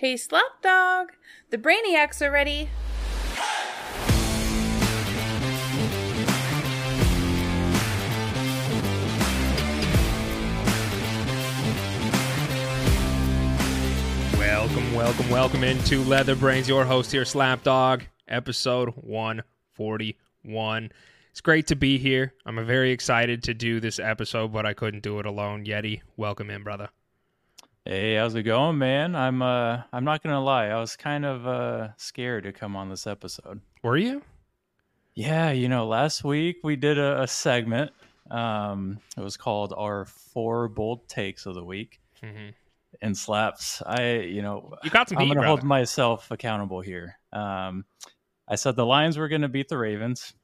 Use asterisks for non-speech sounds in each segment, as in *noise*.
Hey, Slapdawg! The Brainiacs are ready! Welcome, welcome, welcome into Leather Brains. Your host here, Slapdawg, episode 141. It's great to be here. I'm very excited to do this episode, but I couldn't do it alone. Yeti, welcome in, brother. Hey, how's it going, man? I'm uh I'm not gonna lie, I was kind of uh scared to come on this episode. Were you? Yeah, you know, last week we did a, a segment. Um it was called our four bold takes of the week. Mm-hmm. And slaps. I you know You got some I'm heat, gonna hold myself accountable here. Um I said the Lions were gonna beat the Ravens.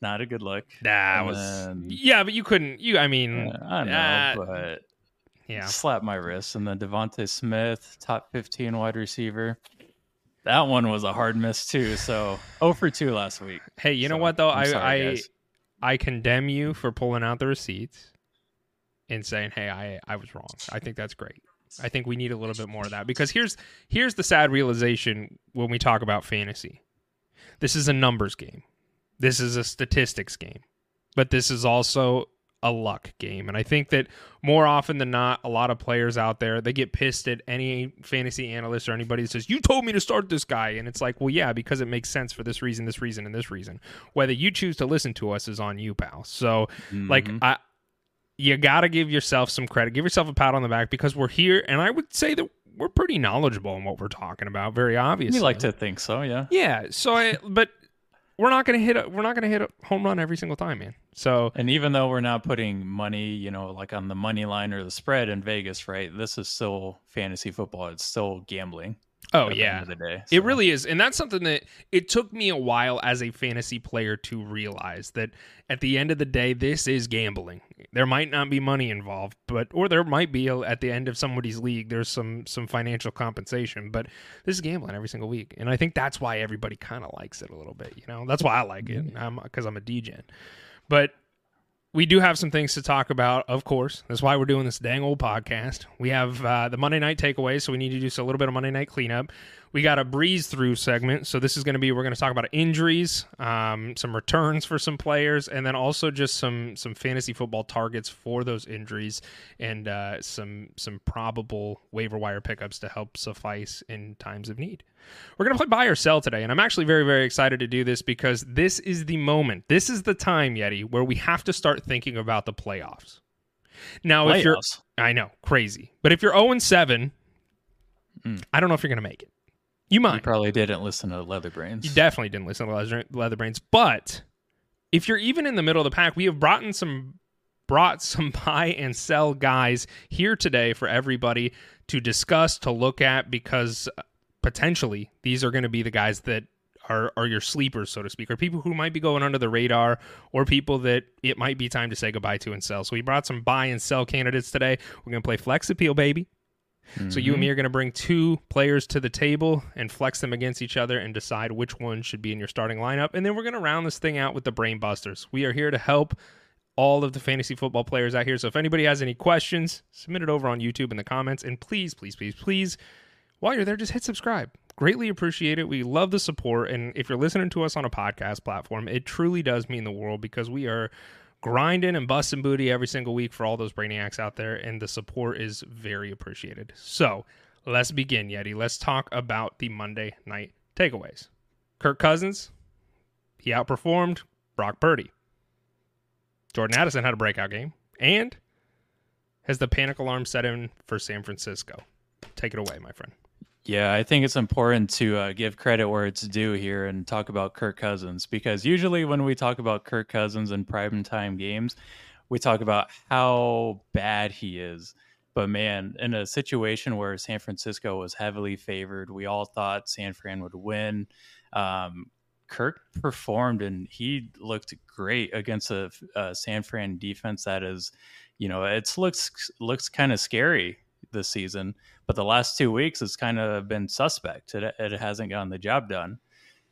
Not a good look. That was then- yeah, but you couldn't. You, I mean, I know, uh, but yeah, slap my wrist. And then DeVonta Smith, top 15 wide receiver. That one was a hard miss too. So 0 for 2 last week. Hey, you know what though? I'm I sorry, I guys. I condemn you for pulling out the receipts and saying, "Hey, I I was wrong." I think that's great. I think we need a little bit more of that because here's here's the sad realization when we talk about fantasy. This is a numbers game. This is a statistics game. But this is also a luck game. And I think that more often than not, a lot of players out there, they get pissed at any fantasy analyst or anybody that says, You told me to start this guy. And it's like, well, yeah, because it makes sense for this reason, this reason, and this reason. Whether you choose to listen to us is on you, pal. So like Mhm. I you gotta give yourself some credit. Give yourself a pat on the back because we're here and I would say that we're pretty knowledgeable in what we're talking about, very obviously. we like to think so, yeah. Yeah. So I but we're not gonna hit a we're not gonna hit a home run every single time, man. So And even though we're not putting money, you know, like on the money line or the spread in Vegas, right? This is still fantasy football. It's still gambling. Oh yeah. end of the day. It really is. And that's something that it took me a while as a fantasy player to realize that at the end of the day, this is gambling. There might not be money involved, but or there might be a, at the end of somebody's league, there's some some financial compensation, but this is gambling every single week. And I think that's why everybody kind of likes it a little bit, you know. That's why I like it. Mm-hmm. I'm cuz I'm a DGen. But we do have some things to talk about, of course. That's why we're doing this dang old podcast. We have uh, the Monday night takeaways, so we need to do a little bit of Monday night cleanup. We got a breeze through segment, so this is going to be we're going to talk about injuries, um, some returns for some players, and then also just some some fantasy football targets for those injuries, and uh, some some probable waiver wire pickups to help suffice in times of need. We're going to play buy or sell today, and I'm actually very, very excited to do this because this is the moment, this is the time, Yeti, where we have to start thinking about the playoffs. Now, if you're, I know, crazy, but if you're 0 and 7, Mm. I don't know if you're going to make it. You You might. probably didn't listen to Leather Brains. You definitely didn't listen to Leather, Leather Brains, but if you're even in the middle of the pack, we have brought in some brought some *laughs* buy and sell guys here today for everybody to discuss, to look at, because uh, potentially these are going to be the guys that are, are your sleepers, so to speak, or people who might be going under the radar, or people that it might be time to say goodbye to and sell. So we brought some buy and sell candidates today. We're going to play flex appeal, baby. So you and me mm-hmm. are going to bring two players to the table and flex them against each other and decide which one should be in your starting lineup. And then we're going to round this thing out with the brain busters. We are here to help all of the fantasy football players out here. So if anybody has any questions, submit it over on YouTube in the comments. And please, please, please, please, while you're there, just hit subscribe. Greatly appreciate it. We love the support. And if you're listening to us on a podcast platform, it truly does mean the world because we are grinding and busting booty every single week for all those brainiacs out there. And the support is very appreciated. So let's begin, Yeti. Let's talk about the Monday night takeaways. Kirk Cousins, he outperformed Brock Purdy. Jordan Addison had a breakout game. And has the panic alarm set in for San Francisco? Take it away, my friend. Yeah, I think it's important to uh, give credit where it's due here and talk about Kirk Cousins because usually when we talk about Kirk Cousins in prime time games, we talk about how bad he is. But man, in a situation where San Francisco was heavily favored, we all thought San Fran would win. Um, Kirk performed and he looked great against a, a San Fran defense that is, you know, it looks looks kind of scary this season, but the last two weeks it's kind of been suspect. It, it hasn't gotten the job done.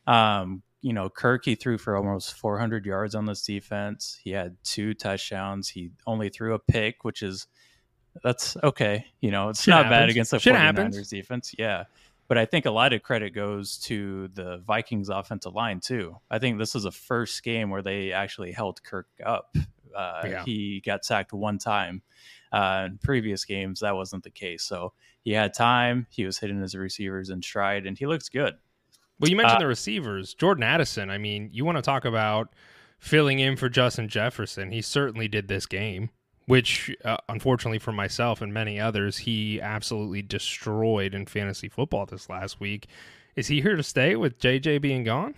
Um, you know, Kirk he threw for almost 400 yards on this defense. He had two touchdowns. He only threw a pick, which is that's okay. You know, it's Shit not happens. bad against the Shit 49ers happens. defense. Yeah. But I think a lot of credit goes to the Vikings offensive line too. I think this is the first game where they actually held Kirk up. Uh, Yeah. He got sacked one time. Uh, in previous games, that wasn't the case. So he had time. He was hitting his receivers in stride, and he looks good. Well, you mentioned Uh, the receivers. Jordan Addison, I mean, you want to talk about filling in for Justin Jefferson. He certainly did this game, which, uh, unfortunately for myself and many others, he absolutely destroyed in fantasy football this last week. Is he here to stay with JJ being gone?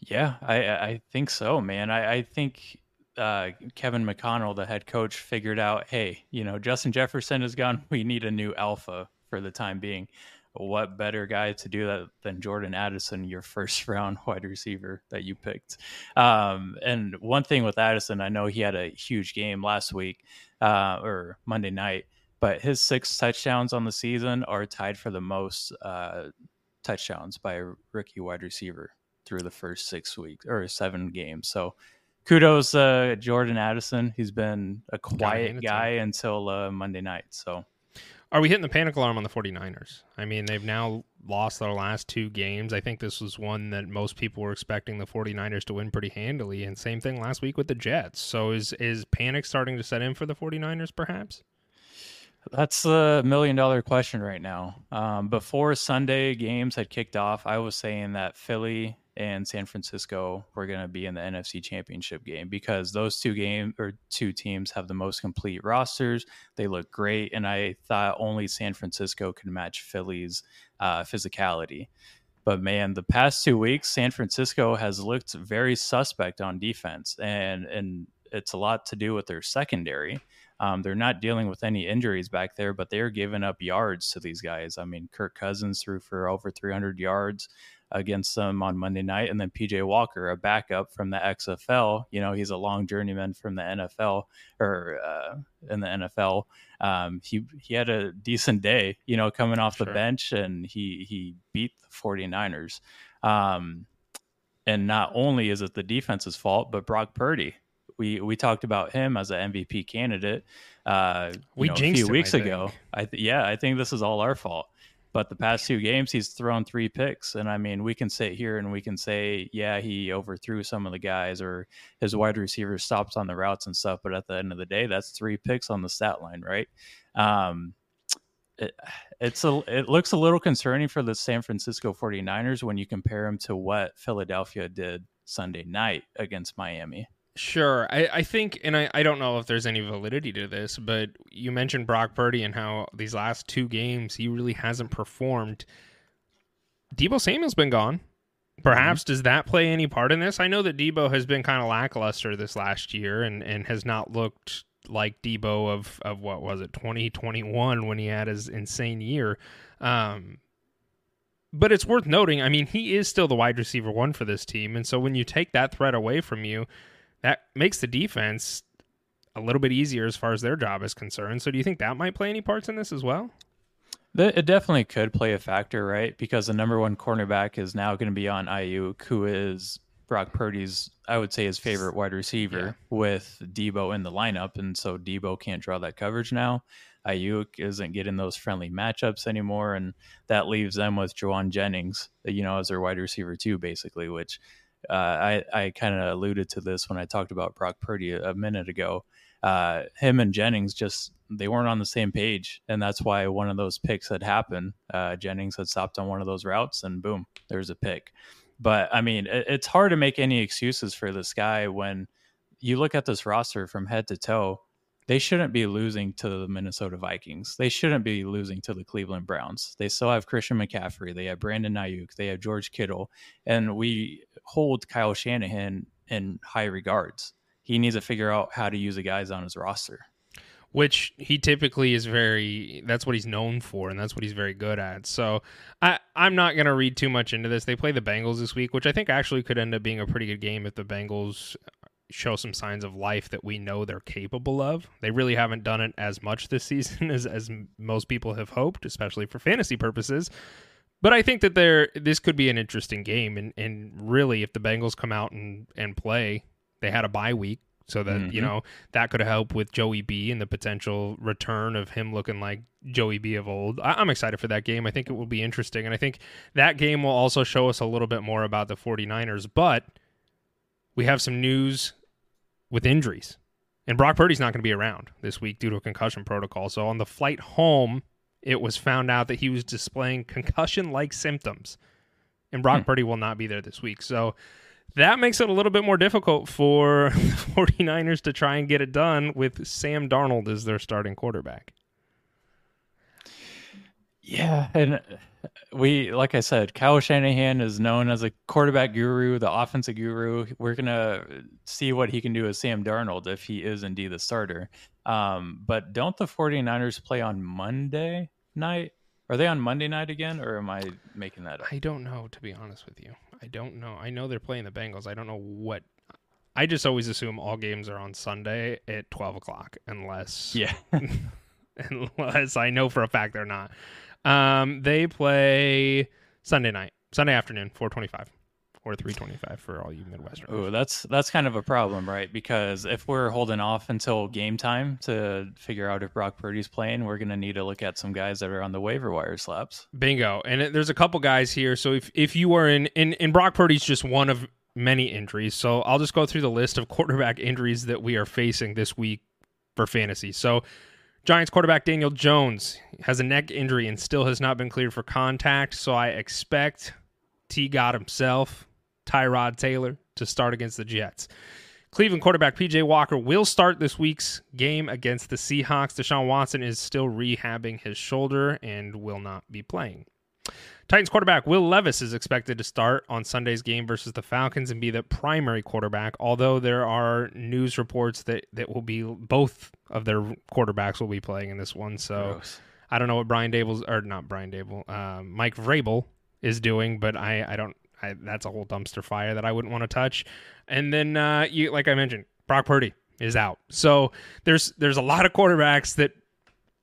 Yeah, I I think so, man. I, I think uh, Kevin O'Connell, the head coach, figured out, hey, you know, Justin Jefferson is gone. *laughs* We need a new alpha for the time being. What better guy to do that than Jordan Addison, your *laughs* first round wide receiver that you picked? Um, and one thing with Addison, I know he had a huge game last week uh, or Monday night, but his six touchdowns on the season are tied for the most uh, touchdowns by a rookie wide receiver through the first six weeks or seven games. So kudos uh Jordan Addison. He's been a quiet guy until uh, Monday night. So Are we hitting the panic alarm on the 49ers? I mean, they've now lost their last two games. I think this was one that most people were expecting the 49ers to win pretty handily. And same thing last week with the Jets. So is, is panic starting to set in for the 49ers, perhaps? that's the million dollar question right now. Um, before Sunday games had kicked off, I was saying that Philly and San Francisco were going to be in the NFC Championship game because those two game or two teams have the most complete rosters. They look great, and I thought only San Francisco could match Philly's uh, physicality. But man, the past two weeks, San Francisco has looked very suspect on defense, and and it's a lot to do with their secondary. Um, they're not dealing with any injuries back there, but they're giving up yards to these guys. I mean, Kirk Cousins threw for over 300 yards against them on Monday night, and then PJ Walker, a backup from the XFL. You know, he's a long journeyman from the NFL or uh, in the NFL. Um, he he had a decent day, you know, coming off the bench, and he he beat the 49ers. Um, and not only is it the defense's fault, but Brock Purdy. We we talked about him as an MVP candidate. Uh, We know, a few him, weeks I ago. I th- yeah, I think this is all our fault. But the past two games, he's thrown three picks, and I mean, we can sit here and we can say, yeah, he overthrew some of the guys, or his wide receiver stops on the routes and stuff. But at the end of the day, that's three picks on the stat line, right? Um, it, it's a it looks a little concerning for the San Francisco 49ers when you compare him to what Philadelphia did Sunday night against Miami. Sure. I, I think, and I, I don't know if there's any validity to this, but you mentioned Brock Purdy and how these last two games he really hasn't performed. Deebo Samuel's been gone. Perhaps does that play any part in this? I know that Deebo has been kind of lackluster this last year and, and has not looked like Deebo of, of what was it, 2021 when he had his insane year. Um, but it's worth noting, I mean, he is still the wide receiver one for this team. And so when you take that threat away from you, that makes the defense a little bit easier as far as their job is concerned. So do you think that might play any parts in this as well? It definitely could play a factor, right? Because the number one cornerback is now going to be on Aiyuk, who is Brock Purdy's, I would say, his favorite wide receiver with Deebo in the lineup. And so Deebo can't draw that coverage now. Aiyuk isn't getting those friendly matchups anymore. And that leaves them with Jauan Jennings, you know, as their wide receiver, too, basically, which uh, I, I kind of alluded to this when I talked about Brock Purdy a, a minute ago. Uh, him and Jennings just they weren't on the same page, and that's why one of those picks had happened. Uh, Jennings had stopped on one of those routes, and boom, there's a pick. But I mean, it, it's hard to make any excuses for this guy when you look at this roster from head to toe. They shouldn't be losing to the Minnesota Vikings. They shouldn't be losing to the Cleveland Browns. They still have Christian McCaffrey. They have Brandon Aiyuk. They have George Kittle, and we hold Kyle Shanahan in high regards. He needs to figure out how to use the guys on his roster. which he typically is very that's what he's known for and that's what he's very good at. So I I'm not to read too much into this. They play the Bengals this week, which I think actually could end up being a pretty good game if the Bengals show some signs of life that we know they're capable of. They really haven't done it as much this *laughs* season as as most people have hoped, especially for fantasy purposes. But I think that there this could be an interesting game and and really if the Bengals come out and and play, they had a bye week so that mm-hmm. you know that could help with Joey B and the potential return of him looking like Joey B of old. I- am excited for that game. I think it will be interesting, and I think that game will also show us a little bit more about the 49ers. But we have some news with injuries. And Brock Purdy's not going to be around this week due to a concussion protocol. So on the flight home, it was found out that he was displaying concussion like symptoms. And Brock hmm. Purdy will not be there this week. So that makes it a little bit more difficult for *laughs* the 49ers to try and get it done with Sam Darnold as their starting quarterback. Yeah, and we like I said, Kyle Shanahan is known as a quarterback guru, the offensive guru. We're gonna see what he can do with Sam Darnold if he is indeed the starter. Um, but don't the 49ers play on Monday night? Are they on Monday night again, or am I making that up? I don't know, to be honest with you. I don't know. I know they're playing the Bengals. I don't know what. I just always assume all games are on Sunday at 12 o'clock, unless yeah, *laughs* unless I know for a fact they're not. Um, they play Sunday night, Sunday afternoon, four twenty-five or three twenty-five for all you Midwestern. Oh, that's that's kind of a problem, right? Because if we're holding off until game time to figure out if Brock Purdy's playing, we're going to need to look at some guys that are on the waiver wire slaps. Bingo. And it, there's a couple guys here. So if if you are in in, in Brock Purdy's just one of many injuries. So I'll just go through the list of quarterback injuries that we are facing this week for fantasy. So Giants quarterback Daniel Jones has a neck injury and still has not been cleared for contact. So I expect T. God himself, Tyrod Taylor, to start against the Jets. Cleveland quarterback PJ Walker will start this week's game against the Seahawks. Deshaun Watson is still rehabbing his shoulder and will not be playing. Titans quarterback Will Levis is expected to start on Sunday's game versus the Falcons and be the primary quarterback, although there are news reports that, that will be both of their quarterbacks will be playing in this one. So Gross. I don't know what Brian Daboll's or not Brian Daboll, um, Mike Vrabel is doing, but I, I don't I, that's a whole dumpster fire that I wouldn't want to touch. And then uh, you like I mentioned, Brock Purdy is out. So there's there's a lot of quarterbacks that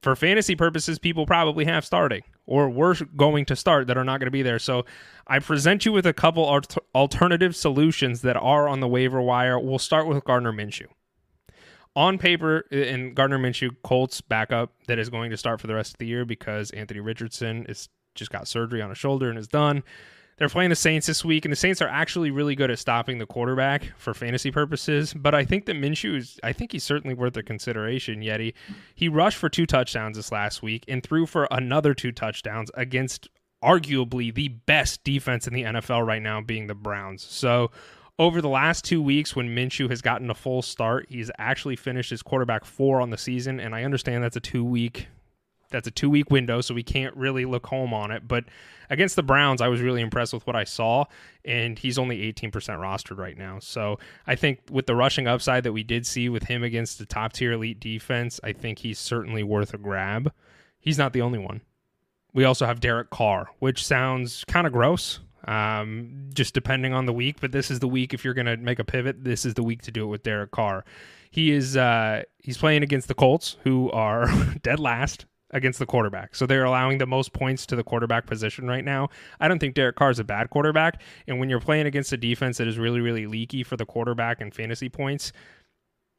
for fantasy purposes people probably have starting or were going to start that are not going to be there. So I present you with a couple alternative solutions that are on the waiver wire. We'll start with Gardner Minshew. On paper, in Gardner Minshew, Colts backup that is going to start for the rest of the year because Anthony Richardson is just got surgery on his shoulder and is done. They're playing the Saints this week, and the Saints are actually really good at stopping the quarterback for fantasy purposes. But I think that Minshew is, I think he's certainly worth a consideration. Yet he, he rushed for two touchdowns this last week and threw for another two touchdowns against arguably the best defense in the NFL right now, being the Browns. So over the last two weeks, when Minshew has gotten a full start, he's actually finished his quarterback four on the season. And I understand that's a two week that's a two week window, so we can't really look home on it. But against the Browns, I was really impressed with what I saw, and he's only 18% rostered right now. So I think with the rushing upside that we did see with him against the top tier elite defense, I think he's certainly worth a grab. He's not the only one. We also have Derek Carr, which sounds kind of gross, um, just depending on the week. But this is the week if you're going to make a pivot. This is the week to do it with Derek Carr. He is uh, he's playing against the Colts, who are *laughs* dead last against the quarterback. So they're allowing the most points to the quarterback position right now. I don't think Derek Carr is a bad quarterback. And when you're playing against a defense that is really, really leaky for the quarterback and fantasy points,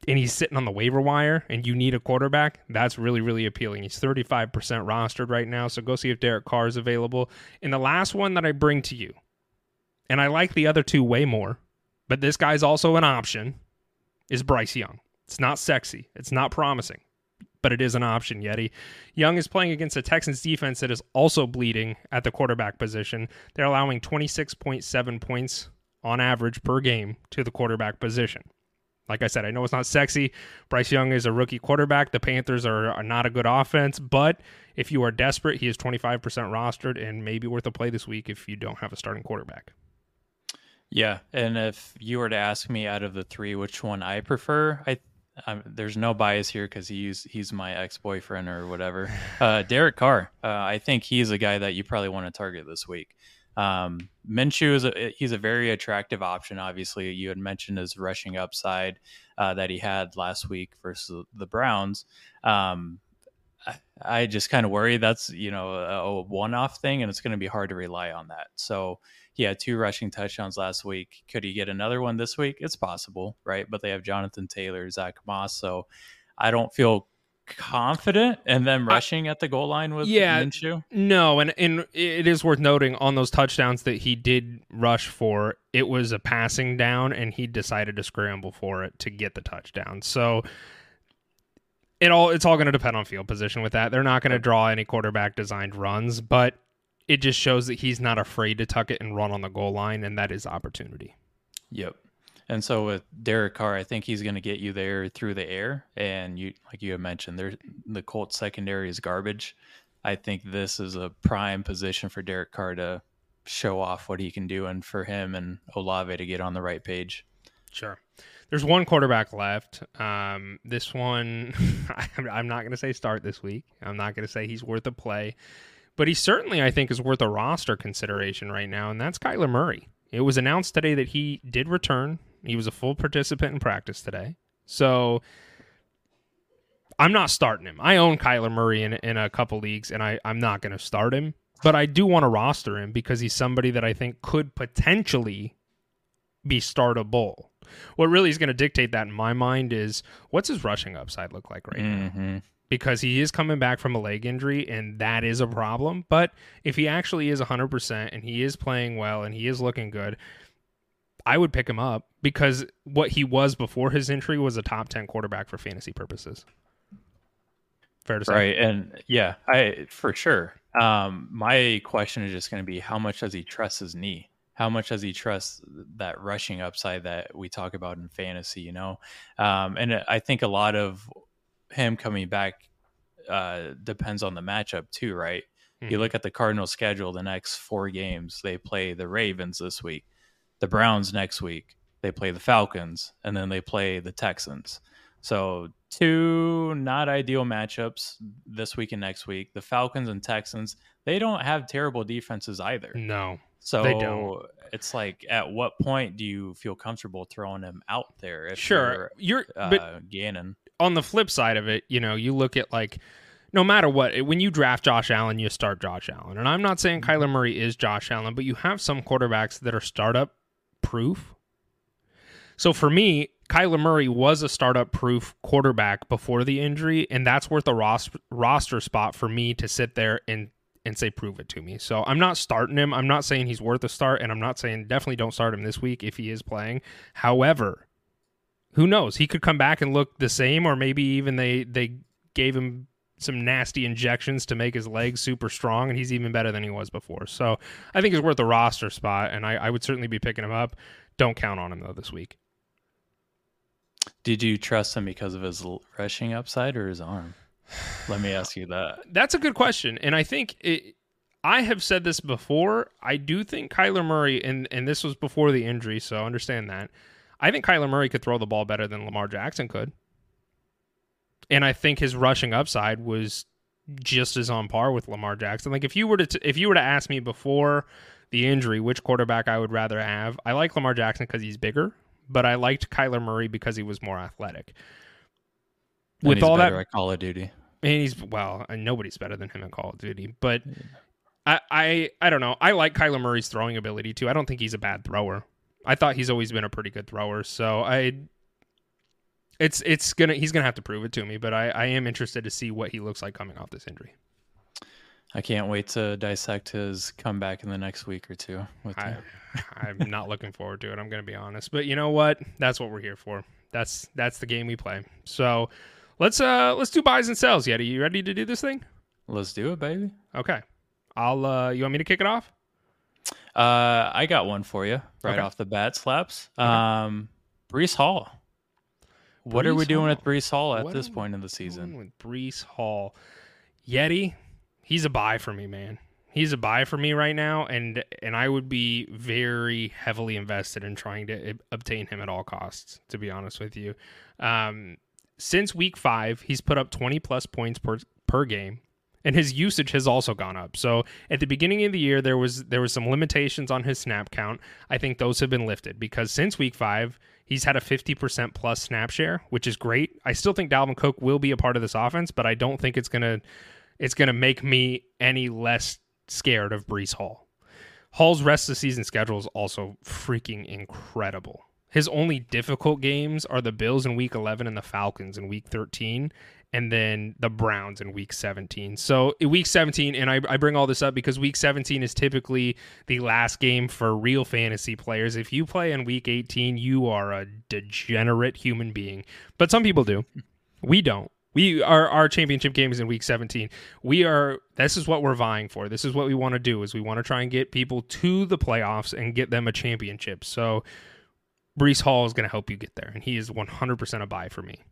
and he's sitting on the waiver wire and you need a quarterback, that's really, really appealing. He's 35% rostered right now. So go see if Derek Carr is available. And the last one that I bring to you, and I like the other two way more, but this guy's also an option, is Bryce Young. It's not sexy. It's not promising but it is an option, Yeti. Young is playing against a Texans defense that is also bleeding at the quarterback position. They're allowing 26.7 points on average per game to the quarterback position. Like I said, I know it's not sexy. Bryce Young is a rookie quarterback. The Panthers are, are not a good offense, but if you are desperate, he is 25% rostered and maybe worth a play this week if you don't have a starting quarterback. Yeah, and if you were to ask me out of the three which one I prefer, I I'm, there's no bias here because he's he's my ex boyfriend or whatever. Uh, Derek Carr, uh, I think he's a guy that you probably want to target this week. Um, Minshew is a, he's a very attractive option. Obviously, you had mentioned his rushing upside uh, that he had last week versus the Browns. Um, I, I just kind of worry that's you know a, a one-off thing, and it's going to be hard to rely on that. So he had two rushing touchdowns last week. Could he get another one this week? It's possible, right? But they have Jonathan Taylor, Zach Moss, so I don't feel confident and then rushing I, at the goal line with yeah, Minshew? No, and and it is worth noting on those touchdowns that he did rush for, it was a passing down and he decided to scramble for it to get the touchdown. So it all it's all going to depend on field position with that. They're not going to draw any quarterback designed runs, but it just shows that he's not afraid to tuck it and run on the goal line and that is opportunity. Yep. And so with Derek Carr, I think he's going to get you there through the air. And you, like you had mentioned, there the Colts secondary is garbage. I think this is a prime position for Derek Carr to show off what he can do, and for him and Olave to get on the right page. Sure. There's one quarterback left. Um, this one, *laughs* I'm not going to say start this week. I'm not going to say he's worth a play, but he certainly, I think, is worth a roster consideration right now, and that's Kyler Murray. It was announced today that he did return he was a full participant in practice today. So I'm not starting him. I own Kyler Murray in, in a couple leagues, and I, I'm not going to start him. But I do want to roster him because he's somebody that I think could potentially be startable. What really is going to dictate that in my mind is what's his rushing upside look like right mm-hmm. now? Because he is coming back from a leg injury, and that is a problem. But if he actually is 100% and he is playing well and he is looking good, I would pick him up because what he was before his injury was a top 10 quarterback for fantasy purposes. Fair to say. Right. And yeah, I for sure. Um, my question is just going to be how much does he trust his knee? How much does he trust that rushing upside that we talk about in fantasy, you know? Um, and I think a lot of him coming back uh, depends on the matchup too, right? Mm-hmm. You look at the Cardinals schedule, the next four games, they play the Ravens this week the Browns next week. They play the Falcons and then they play the Texans. So two not ideal matchups this week and next week. The Falcons and Texans, they don't have terrible defenses either. No. So they don't. it's like at what point do you feel comfortable throwing him out there? If sure. You're, you're uh, but Gannon. On the flip side of it, you know, you look at like no matter what, when you draft Josh Allen, you start Josh Allen. And I'm not saying mm-hmm. Kyler Murray is Josh Allen, but you have some quarterbacks that are startup proof. So for me, Kyler Murray was a startup proof quarterback before the injury, and that's worth a roster roster spot for me to sit there and and say prove it to me. So I'm not starting him. I'm not saying he's worth a start, and I'm not saying definitely don't start him this week if he is playing. However, who knows? He could come back and look the same, or maybe even they they gave him some nasty injections to make his legs super strong, and he's even better than he was before. So I think he's worth a roster spot, and I, I would certainly be picking him up. Don't count on him though this week. Did you trust him because of his rushing upside or his arm? Let me ask you that. That's a good question, and I think it, I have said this before. I do think Kyler Murray, and and this was before the injury, so understand that. I think Kyler Murray could throw the ball better than Lamar Jackson could and I think his rushing upside was just as on par with Lamar Jackson. Like if you were to t- if you were to ask me before the injury which quarterback I would rather have, I like Lamar Jackson because he's bigger, but I liked Kyler Murray because he was more athletic. And with all that, at Call of Duty, and he's well, nobody's better than him in Call of Duty, but. Yeah. I, I I don't know. I like Kyler Murray's throwing ability too. I don't think he's a bad thrower. I thought he's always been a pretty good thrower. So I it's it's gonna he's gonna have to prove it to me, but I, I am interested to see what he looks like coming off this injury. I can't wait to dissect his comeback in the next week or two. I, *laughs* I'm not looking forward to it. I'm going to be honest, but you know what? That's what we're here for. That's that's the game we play. So let's uh let's do buys and sells. Yet, are you ready to do this thing? Let's do it, baby. Okay, I'll. uh You want me to kick it off? Uh, I got one for you right okay. off the bat. Slaps. Um, Breece Hall. What are we doing Hall. with Breece Hall at what this point in the season? With Breece Hall, Yeti, he's a buy for me, man. He's a buy for me right now, and and I would be very heavily invested in trying to obtain him at all costs. To be honest with you, um, since week five, he's put up 20 plus points per per game. And his usage has also gone up. So at the beginning of the year, there was there was some limitations on his snap count. I think those have been lifted because since week five, he's had a 50% plus snap share, which is great. I still think Dalvin Cook will be a part of this offense, but I don't think it's gonna it's gonna make me any less scared of Breece Hall. Hall's rest of the season schedule is also freaking incredible. His only difficult games are the Bills in week 11 and the Falcons in week 13, and then the Browns in week 17. So, week 17, and I, I bring all this up because week 17 is typically the last game for real fantasy players. If you play in week 18, you are a degenerate human being. But some people do. We don't. We are our championship game is in week 17. We are this is what we're vying for. This is what we want to do is we want to try and get people to the playoffs and get them a championship. So Breece Hall is going to help you get there and he is 100% a buy for me.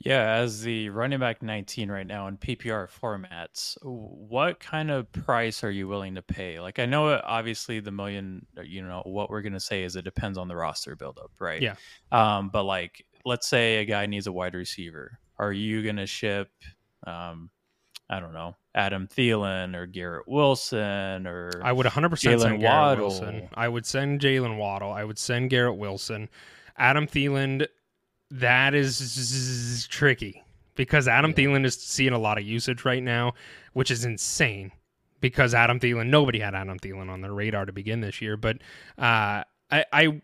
Yeah, as the running back 19 right now in PPR formats, what kind of price are you willing to pay? Like I know obviously the million, you know, what we're going to say is it depends on the roster buildup, right? Yeah. Um, but like let's say a guy needs a wide receiver. Are you going to ship, um, I don't know, Adam Thielen or Garrett Wilson or I would 100% Jaylen send Garrett Waddle? Wilson. I would send Jaylen Waddle. I would send Garrett Wilson. Adam Thielen, that is tricky because Adam Thielen is seeing a lot of usage right now, which is insane because Adam Thielen, nobody had Adam Thielen on their radar to begin this year. But uh, I, I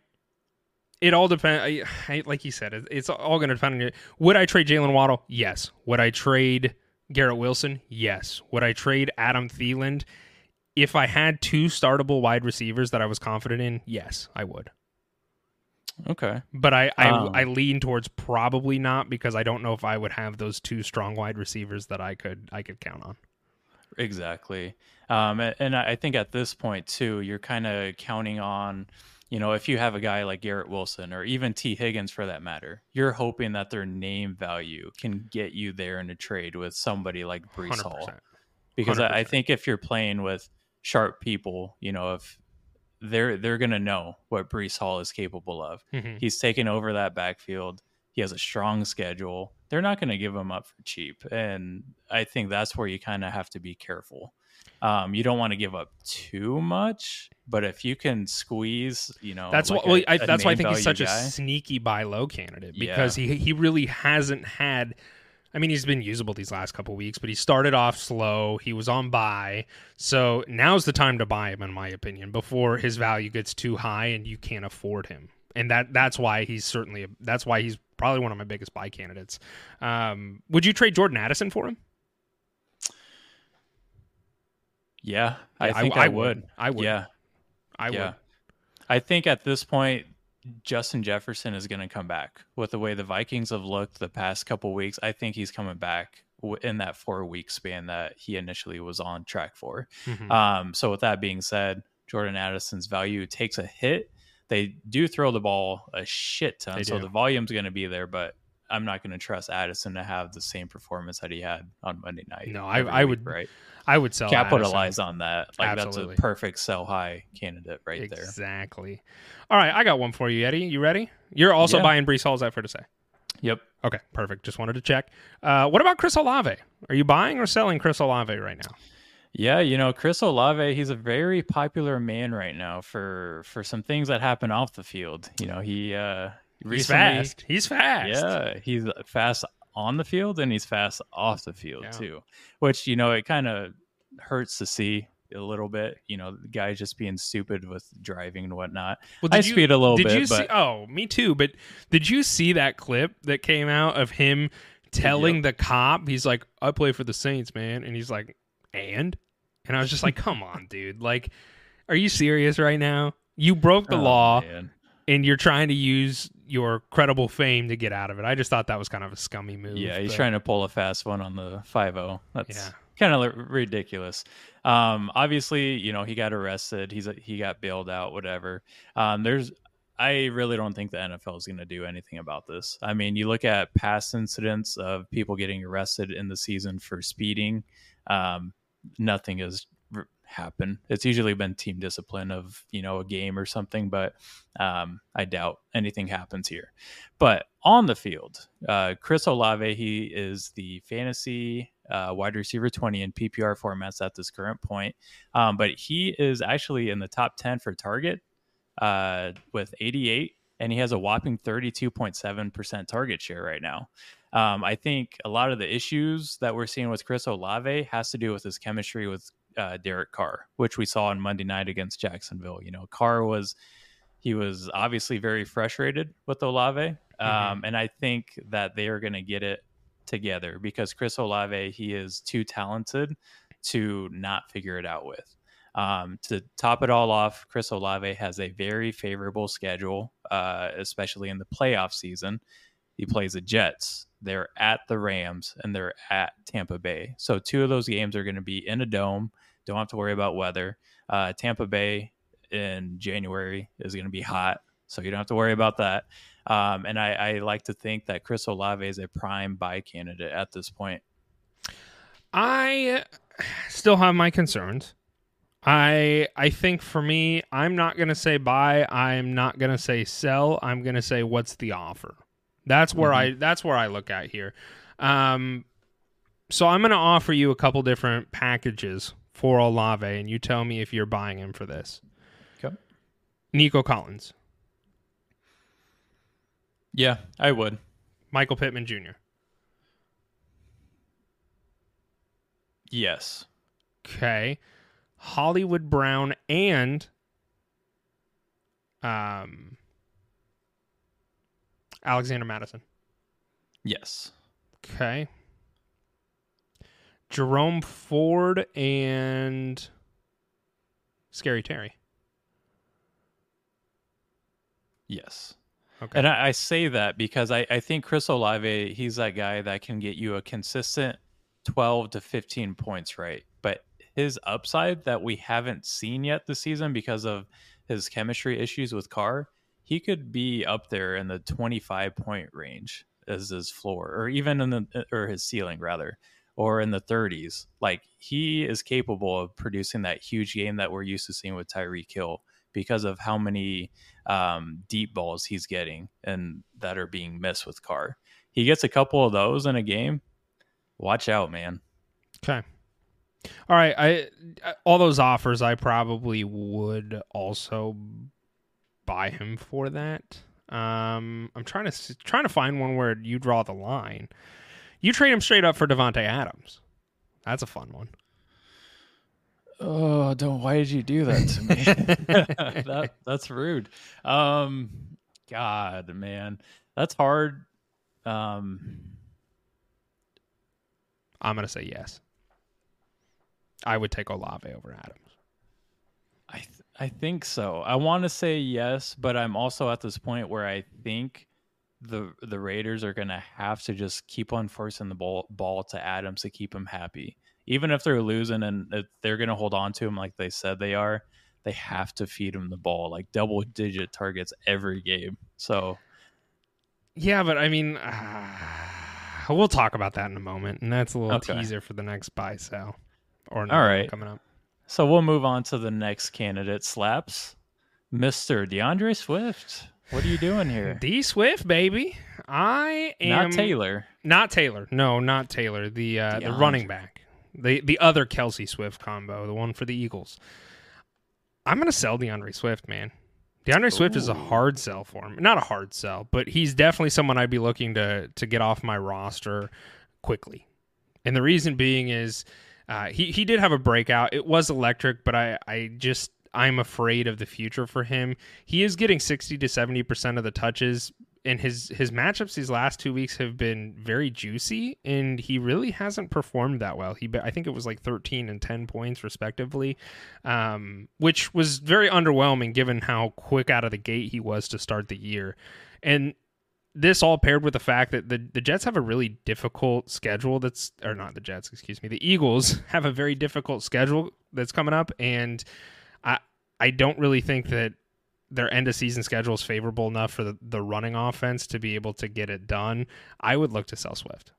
it all depends. Like you said, it- it's all going to depend on your. Would I trade Jaylen Waddle? Yes. Would I trade Garrett Wilson? Yes. Would I trade Adam Thielen? If I had two startable wide receivers that I was confident in, yes, I would. Okay. But I I, Um. I lean towards probably not because I don't know if I would have those two strong wide receivers that I could I could count on. Exactly. Um, a- and I think at this point too, you're kind of counting on, you know, if you have a guy like Garrett Wilson or even Tee Higgins for that matter, you're hoping that their name value can get you there in a trade with somebody like Breece Hundred Hall. percent. Because I, I 100%. think if you're playing with sharp people, you know, if they're they're gonna know what Breece Hall is capable of. Mhm. He's taken over that backfield. He has a strong schedule. They're not going to give him up for cheap, and I think that's where you kind of have to be careful. Um, you don't want to give up too much, but if you can squeeze, you know, That's like why. Well, I, that's why I think he's such a sneaky buy low candidate Yeah. because he he really hasn't had. I mean, he's been usable these last couple weeks, but he started off slow. He was on buy, so now's the time to buy him, in my opinion, before his value gets too high and you can't afford him. And that that's why he's certainly that's why he's probably one of my biggest buy candidates. Um, would you trade Jordan Addison for him? Yeah, I Yeah, think I, would. I would. Yeah, I would. yeah. I think at this point, Justin Jefferson is going to come back with the way the Vikings have looked the past couple weeks. I think he's coming back in that four week span that he initially was on track for. Mhm. Um, so with that being said, Jordan Addison's value takes a hit. They do throw the ball a shit ton, so the volume's going to be there, but I'm not going to trust Addison to have the same performance that he had on Monday night. No, I- I week, would right I would sell capitalize Addison. on that. Like Absolutely. that's a perfect sell high candidate right there. Exactly. All right, I got one for you, Yeti. You ready? You're also Yeah. buying Breece Hall. Is that fair to say? Yep. Okay, perfect. Just wanted to check. Uh, what about Chris Olave? Are you buying or selling Chris Olave right now? Yeah, you know, Chris Olave, he's a very popular man right now for for some things that happen off the field. You know, he uh He's recently fast. He's fast. Yeah, he's fast on the field and he's fast off the field Yeah. too. Which, you know, it kind of hurts to see a little bit, you know, the guy just being stupid with driving and whatnot. Well, I did you- speed a little did bit, you see? but Oh, me too. But did you see that clip that came out of him telling the cop? He's like, "I play for the Saints, man," and he's like, "And," and I was just like, "Come on, *laughs* dude! Like, are you serious right now? You broke the Oh, law, man. and you're trying to use your credible fame to get out of it." I just thought that was kind of a scummy move. Yeah, he's but- trying to pull a fast one on the 5-0. That's Yeah. kind of ridiculous. Um, obviously, you know, he got arrested. He's a, he got bailed out, whatever. Um, there's I really don't think the NFL is going to do anything about this. I mean, you look at past incidents of people getting arrested in the season for speeding. Um, nothing has happen. It's usually been team discipline of you know a game or something, but um, I doubt anything happens here. But on the field, uh, Chris Olave, he is the fantasy uh, wide receiver 20 in PPR formats at this current point. Um, but he is actually in the top 10 for target uh, with 88, and he has a whopping 32.7% target share right now. Um, I think a lot of the issues that we're seeing with Chris Olave has to do with his chemistry with uh, Derek Carr, which we saw on Monday night against Jacksonville. You know, Carr was he was obviously very frustrated with Olave, mm-hmm. um, mm-hmm. and I think that they are going to get it together because Chris Olave he is too talented to not figure it out with. Um, to top it all off, Chris Olave has a very favorable schedule, uh, especially in the playoff season. He plays the Jets, they're at the Rams, and they're at Tampa Bay. So two of those games are going to be in a dome. Don't have to worry about weather. Uh, Tampa Bay in January is going to be hot, so you don't have to worry about that. Um, and I, I like to think that Chris Olave is a prime buy candidate at this point. I still have my concerns. I I think for me, I'm not gonna say buy. I'm not gonna say sell. I'm gonna say what's the offer. That's where mm-hmm. I that's where I look at here. Um, so I'm going to offer you a couple different packages for Olave, and you tell me if you're buying him for this. Okay. Nico Collins. Yeah, I would. Michael Pittman Jr. Yes. Okay. Hollywood Brown and um Alexander Mattison. Yes. Okay. Jerome Ford and Scary Terry. Yes. Okay. And I, I, say that because I, I think Chris Olave, he's that guy that can get you a consistent 12 to 15 points, right? But his upside that we haven't seen yet this season because of his chemistry issues with Carr he could be up there in the 25 point range as his floor or even in the or his ceiling rather or in the 30s like he is capable of producing that huge game that we're used to seeing with Tyreek Hill because of how many um, deep balls he's getting and that are being missed with Carr. He gets a couple of those in a game. Watch out, man. Okay. All right, I all those offers I probably would also buy him for that. Um, I'm trying to trying to find one where you draw the line. You trade him straight up for Davante Adams. That's a fun one. Oh, don't! Why did you do that to me? *laughs* that that's rude. Um, God, man, that's hard. Um, I'm gonna say yes. I would take Olave over Adams. I th- I think so. I want to say yes, but I'm also at this point where I think the the Raiders are going to have to just keep on forcing the ball ball to Adams to keep him happy. Even if they're losing and they're going to hold on to him like they said they are, they have to feed him the ball like double digit targets every game. So yeah, but I mean uh, we'll talk about that in a moment and that's a little okay. teaser for the next buy sell or All right. coming up. So we'll move on to the next candidate, Slaps. Mr. D'Andre Swift. What are you doing here? D Swift, baby. I am not Taylor. Not Taylor. No, not Taylor. The uh, the running back. The the other Kelsey Swift combo, the one for the Eagles. I'm gonna sell D'Andre Swift, man. D'Andre Ooh. Swift is a hard sell for him. Not a hard sell, but he's definitely someone I'd be looking to to get off my roster quickly. And the reason being is uh, he he did have a breakout. It was electric, but I I just I'm afraid of the future for him. He is getting 60 to 70 percent of the touches, and his his matchups these last two weeks have been very juicy, and he really hasn't performed that well. He I think it was like 13 and 10 points respectively, um, which was very underwhelming given how quick out of the gate he was to start the year. And this all paired with the fact that the, the Jets have a really difficult schedule that's or not the Jets, excuse me. The Eagles *laughs* have a very difficult schedule that's coming up and I I don't really think that their end of season schedule is favorable enough for the, the running offense to be able to get it done. I would look to sell Swift.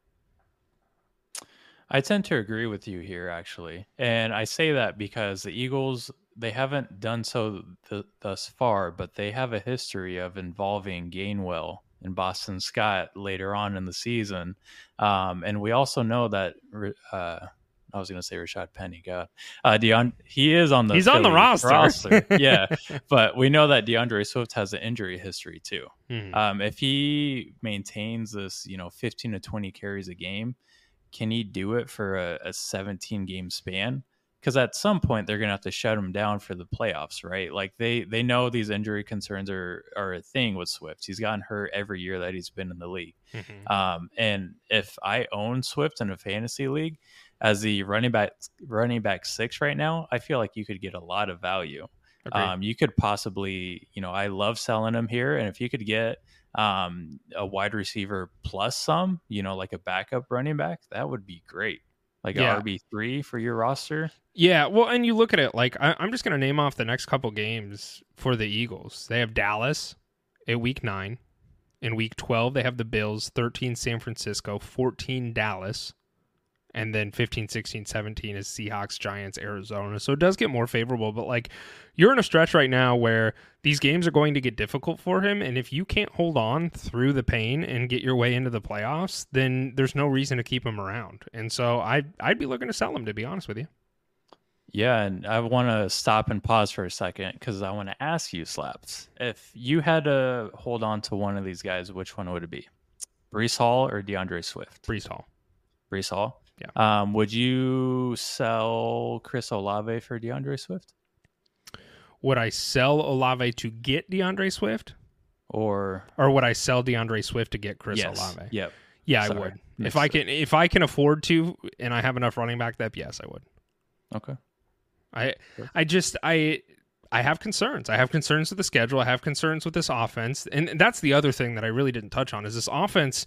I tend to agree with you here, actually. And I say that because the Eagles, they haven't done so th- thus far, but they have a history of involving Gainwell and Boston Scott later on in the season. Um, and we also know that, uh, I was going to say Rashaad Penny, God, uh, Deon, he is on the he's on the roster. roster. *laughs* yeah, but we know that D'Andre Swift has an injury history too. Mhm. Um, if he maintains this, you know, 15 to 20 carries a game, can he do it for a, a 17 game span? Because at some point they're gonna have to shut him down for the playoffs, right? Like they they know these injury concerns are are a thing with Swift. He's gotten hurt every year that he's been in the league. Mhm. Um, and if I own Swift in a fantasy league as the running back running back six right now, I feel like you could get a lot of value. Agreed. Um, you could possibly, you know, I love selling him here, and if you could get um, a wide receiver plus some, you know, like a backup running back, that would be great. Like Yeah. RB three for your roster. Yeah, well, and you look at it like I, I'm just going to name off the next couple games for the Eagles. They have Dallas at week nine. In week 12, they have the Bills, 13 San Francisco, 14 Dallas, and then 15, 16, 17 is Seahawks, Giants, Arizona. So it does get more favorable, but like you're in a stretch right now where these games are going to get difficult for him. And if you can't hold on through the pain and get your way into the playoffs, then there's no reason to keep him around. And so I, I'd be looking to sell him, to be honest with you. Yeah, and I want to stop and pause for a second because I want to ask you, Slaps, if you had to hold on to one of these guys, which one would it be? Breece Hall or D'Andre Swift? Breece Hall. Breece Hall. Yeah. Um, would you sell Chris Olave for D'Andre Swift, Would I sell Olave to get D'Andre Swift, or or would I sell D'Andre Swift to get Chris yes, Olave? Yep. Yeah, I would. Mixed If I can, if I can afford to, and I have enough running back depth, yes, I would. Okay. I, Sure. I just, I, I have concerns. I have concerns with the schedule. I have concerns with this offense, and that's the other thing that I really didn't touch on is this offense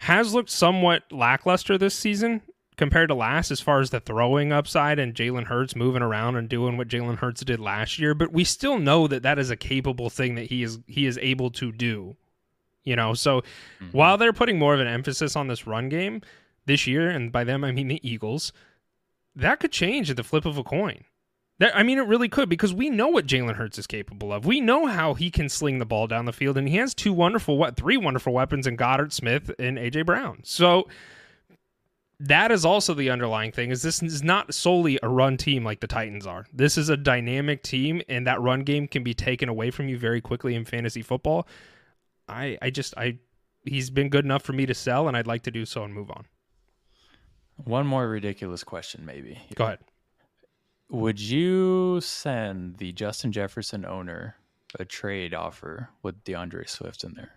has looked somewhat lackluster this season compared to last as far as the throwing upside and Jalen Hurts moving around and doing what Jalen Hurts did last year. But we still know that that is a capable thing that he is he is able to do. You know, so Mhm. while they're putting more of an emphasis on this run game this year, and by them I mean the Eagles, that could change at the flip of a coin. That, I mean, it really could because we know what Jalen Hurts is capable of. We know how he can sling the ball down the field, and he has two wonderful, what, three wonderful weapons in Goddard Smith and AJ Brown. So that is also the underlying thing. Is this is not solely a run team like the Titans are. This is a dynamic team, and that run game can be taken away from you very quickly in fantasy football. I, I just, I, he's been good enough for me to sell, and I'd like to do so and move on. One more ridiculous question, maybe. Go ahead. Would you send the Justin Jefferson owner a trade offer with D'Andre Swift in there?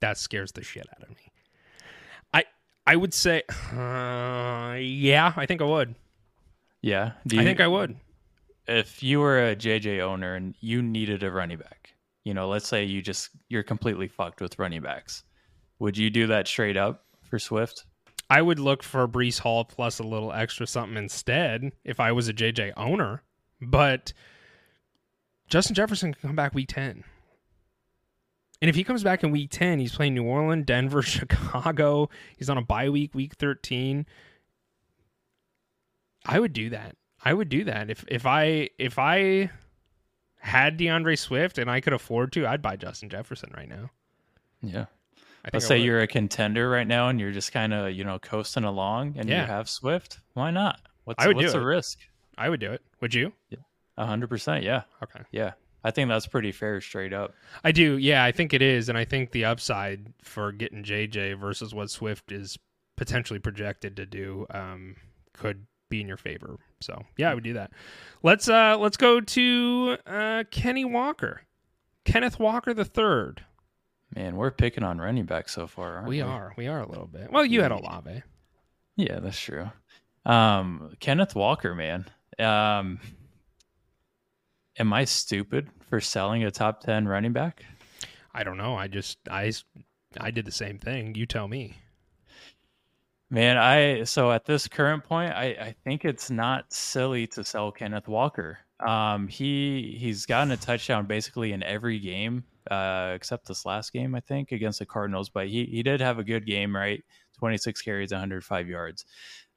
that scares the shit out of me. I would say, uh, *sighs* yeah, I think I would. Yeah. Do I think I would. if you were a JJ owner and you needed a running back, you know, let's say you just you're completely fucked with running backs, would you do that straight up for Swift? I would look for Breece Hall plus a little extra something instead if I was a JJ owner. But Justin Jefferson can come back week ten. And if he comes back in week 10, he's playing New Orleans, Denver, *laughs* Chicago. He's on a bye week, week 13. I would do that. I would do that. If if I if I had D'Andre Swift and I could afford to, I'd buy Justin Jefferson right now. Yeah. I Let's I say you're a contender right now and you're just kind of, you know, coasting along and Yeah. you have Swift. Why not? What's, I would do what's the it. risk? I would do it. Would you? A hundred percent. Yeah. Okay. Yeah. I think that's pretty fair straight up. I do. Yeah, I think it is, and I think the upside for getting JJ versus what Swift is potentially projected to do um, could be in your favor. So yeah, I would do that. Let's uh let's go to uh, Kenny Walker, Kenneth Walker the third. Man, we're picking on running back so far. Aren't We are we are a little bit. Well, you had Olave. Yeah, that's true. Um, Kenneth Walker, man. Um, am I stupid for selling a top 10 running back? I don't know. I just I I did the same thing. You tell me. Man, I so at this current point, I, I think it's not silly to sell Kenneth Walker. Um, he he's gotten a touchdown basically in every game, uh, except this last game, I think, against the Cardinals. But he he did have a good game, right? 26 carries, 105 yards.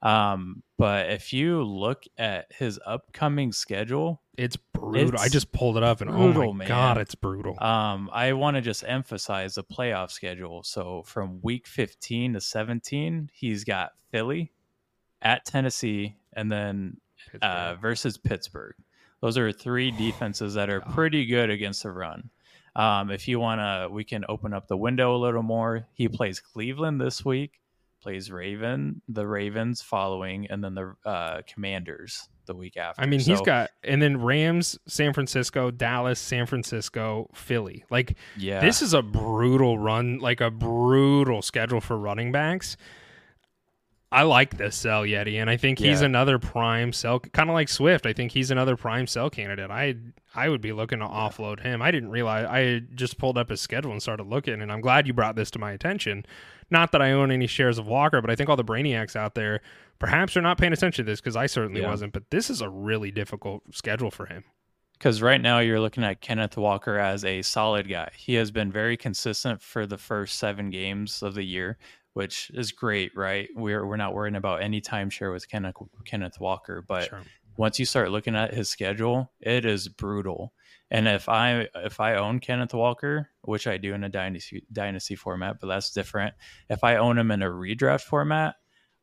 Um, but if you look at his upcoming schedule, It's brutal. I just pulled it up and oh my man. god, it's brutal. um, I want to just emphasize the playoff schedule. So from week 15 to 17, he's got Philly at Tennessee and then uh, versus Pittsburgh. Those are three defenses that are pretty good against the run. Um, if you want to, we can open up the window a little more. He plays Cleveland this week, plays Raven, the Ravens following, and then the uh, Commanders the week after. I mean, he's got and then Rams, San Francisco, Dallas, San Francisco, Philly. Like yeah. this is a brutal run, like a brutal schedule for running backs. I like this sell Yeti, and I think he's Yeah. another prime sell, kind of like Swift. I think he's another prime sell candidate. I I would be looking to offload him. I didn't realize I just pulled up his schedule and started looking, and I'm glad you brought this to my attention. Not that I own any shares of Walker, but I think all the brainiacs out there perhaps are not paying attention to this because I certainly Yeah. wasn't. But this is a really difficult schedule for him. Because right now you're looking at Kenneth Walker as a solid guy. He has been very consistent for the first seven games of the year, which is great, right? We're we're not worrying about any timeshare with Kenneth Kenneth Walker, but Sure. once you start looking at his schedule, it is brutal. And if I if I own Kenneth Walker, which I do in a dynasty dynasty format, but that's different. If I own him in a redraft format,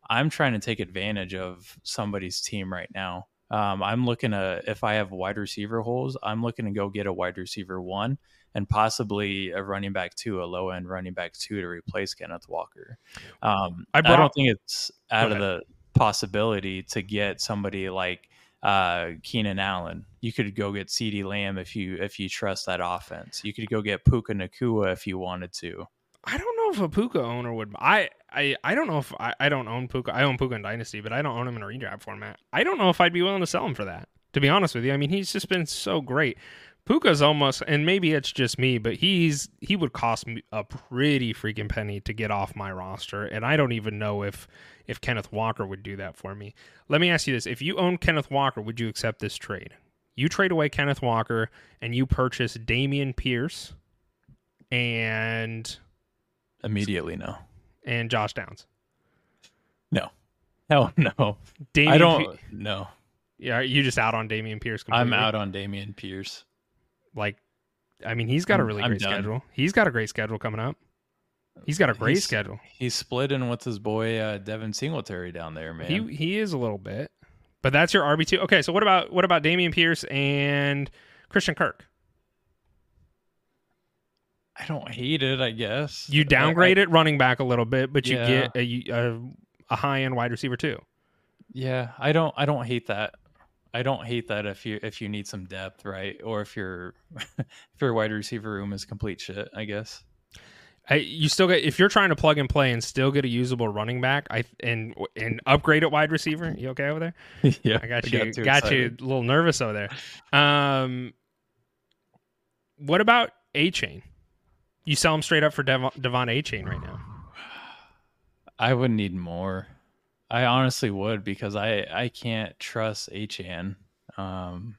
I'm trying to take advantage of somebody's team right now. Um, I'm looking to if I have wide receiver holes, I'm looking to go get a wide receiver one and possibly a running back two, a low end running back two to replace Kenneth Walker. Um, I I, don't think it's out of the possibility to get somebody like uh, Keenan Allen. You could go get CeeDee Lamb if you if you trust that offense. You could go get Puka Nacua if you wanted to. I don't know if a Puka owner would. I I, I don't know if I, I don't own Puka. I own Puka in Dynasty, but I don't own him in a redraft format. I don't know if I'd be willing to sell him for that. To be honest with you, I mean he's just been so great. Puka's almost, and maybe it's just me, but he's he would cost me a pretty freaking penny to get off my roster, and I don't even know if if Kenneth Walker would do that for me. Let me ask you this: If you own Kenneth Walker, would you accept this trade? You trade away Kenneth Walker and you purchase Dameon Pierce and Immediately, no, and Josh Downs. no, hell no. Dameon I don't. Pe- no, yeah, you just out on Dameon Pierce. Completely. I'm out on Dameon Pierce. Like, I mean, he's got a I'm- really I'm great done. schedule. He's got a great schedule coming up. He's got a great He's- schedule. He's splitting with his boy uh, Devin Singletary down there, man. He he is a little bit, but that's your RB two. Okay, so what about what about Dameon Pierce and Christian Kirk? I don't hate it. I guess You downgrade it running back a little bit, but you Yeah. get a, a, a high end wide receiver too. Yeah, I don't. I don't hate that. I don't hate that if you if you need some depth, right? Or if your *laughs* if your wide receiver room is complete shit. I guess. I, you still get if you're trying to plug and play and still get a usable running back, I and and upgrade at wide receiver. You okay over there? *laughs* yeah, I got you. too Got, you a little nervous over there. Um, what about Achane? You sell him straight up for De'Von, Devon A Chain right now. I would need more. I honestly would because I I can't trust Achane. Um,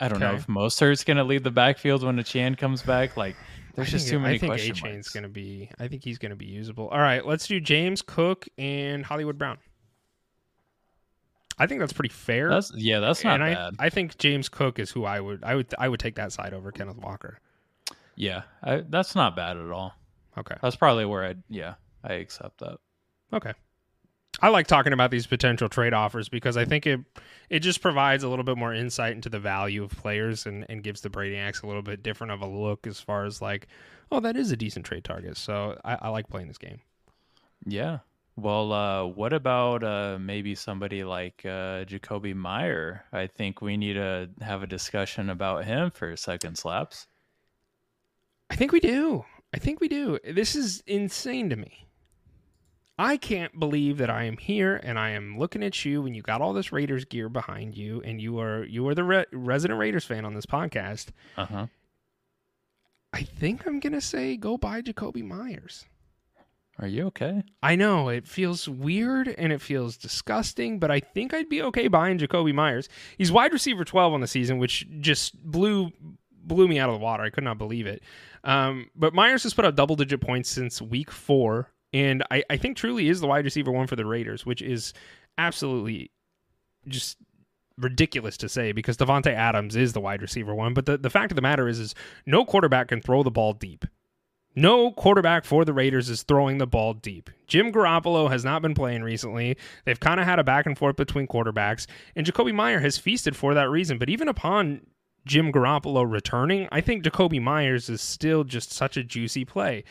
I don't know Okay. if Mostert's gonna lead the backfield when Achane comes back. Like, there's I just too many I think question Achane's marks. going to be. I think he's going to be usable. All right, let's do James Cook and Hollywood Brown. I think that's pretty fair. That's yeah, that's not and I, bad. I think James Cook is who I would I would I would take that side over Kenneth Walker. yeah, I, that's not bad at all. Okay. That's probably where I yeah I accept that. Okay. I like talking about these potential trade offers because I think it it just provides a little bit more insight into the value of players and, and gives the Brainiacs a little bit different of a look as far as like, oh, that is a decent trade target. So I, I like playing this game. Yeah. Well, uh, what about uh, maybe somebody like uh, Jakobi Meyer? I think we need to have a discussion about him for second slaps. I think we do. I think we do. This is insane to me. I can't believe that I am here and I am looking at you and you got all this Raiders gear behind you and you are you are the re- resident Raiders fan on this podcast. Uh huh. I think I'm gonna say go buy Jakobi Meyers. Are you okay? I know it feels weird and it feels disgusting, but I think I'd be okay buying Jakobi Meyers. He's wide receiver 12 on the season, which just blew blew me out of the water. I could not believe it. Um, but Meyers has put up double digit points since week four And I, I think truly is the wide receiver one for the Raiders, which is absolutely just ridiculous to say because Davante Adams is the wide receiver one. But the, the fact of the matter is, is no quarterback can throw the ball deep. No quarterback for the Raiders is throwing the ball deep. Jim Garoppolo has not been playing recently. They've kind of had a back and forth between quarterbacks, and Jakobi Meyer has feasted for that reason. But even upon Jim Garoppolo returning, I think Jakobi Meyers is still just such a juicy play.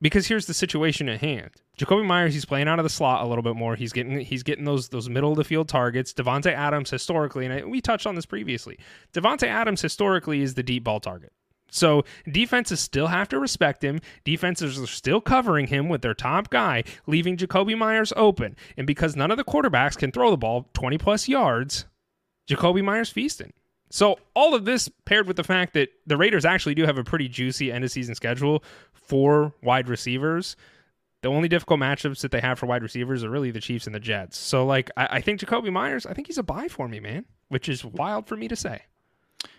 Because here's the situation at hand. Jakobi Meyers, he's playing out of the slot a little bit more. He's getting he's getting those those middle of the field targets. Davante Adams historically, and I, we touched on this previously. Davante Adams historically is the deep ball target. So defenses still have to respect him. Defenses are still covering him with their top guy, leaving Jakobi Meyers open. And because none of the quarterbacks can throw the ball 20 plus yards, Jakobi Meyers feasting. So all of this paired with the fact that the Raiders actually do have a pretty juicy end of season schedule for wide receivers. The only difficult matchups that they have for wide receivers are really the Chiefs and the Jets. So like I, I think Jakobi Meyers, I think he's a buy for me, man, which is wild for me to say.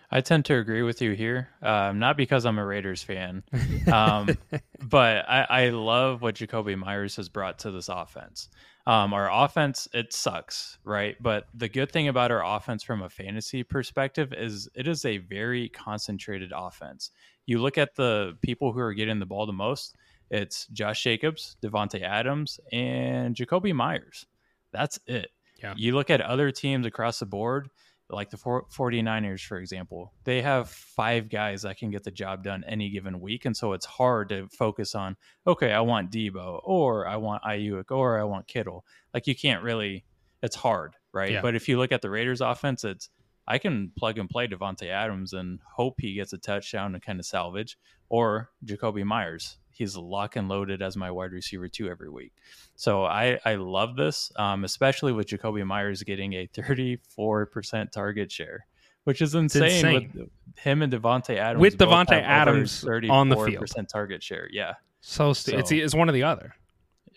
I tend to agree with you here, um, not because I'm a Raiders fan, *laughs* um, but I, I, love what Jakobi Meyers has brought to this offense. Um, our offense, it sucks, right? But the good thing about our offense from a fantasy perspective is it is a very concentrated offense. You look at the people who are getting the ball the most, it's Josh Jacobs, Davante Adams, and Jakobi Meyers. That's it. Yeah. You look at other teams across the board, like the 49ers, for example, they have five guys that can get the job done any given week. And so it's hard to focus on, okay, I want Deebo or I want Aiyuk or I want Kittle. Like you can't really, it's hard, right? Yeah. But if you look at the Raiders offense, it's, I can plug and play Davante Adams and hope he gets a touchdown and kind of salvage or Jakobi Meyers he's lock and loaded as my wide receiver two every week. So I, I love this, um, especially with Jakobi Meyers getting a 34% target share, which is insane, insane. with him and Davante Adams. With Davante Adams on the field. percent target share. Yeah. So, st- so it's, it's one or the other.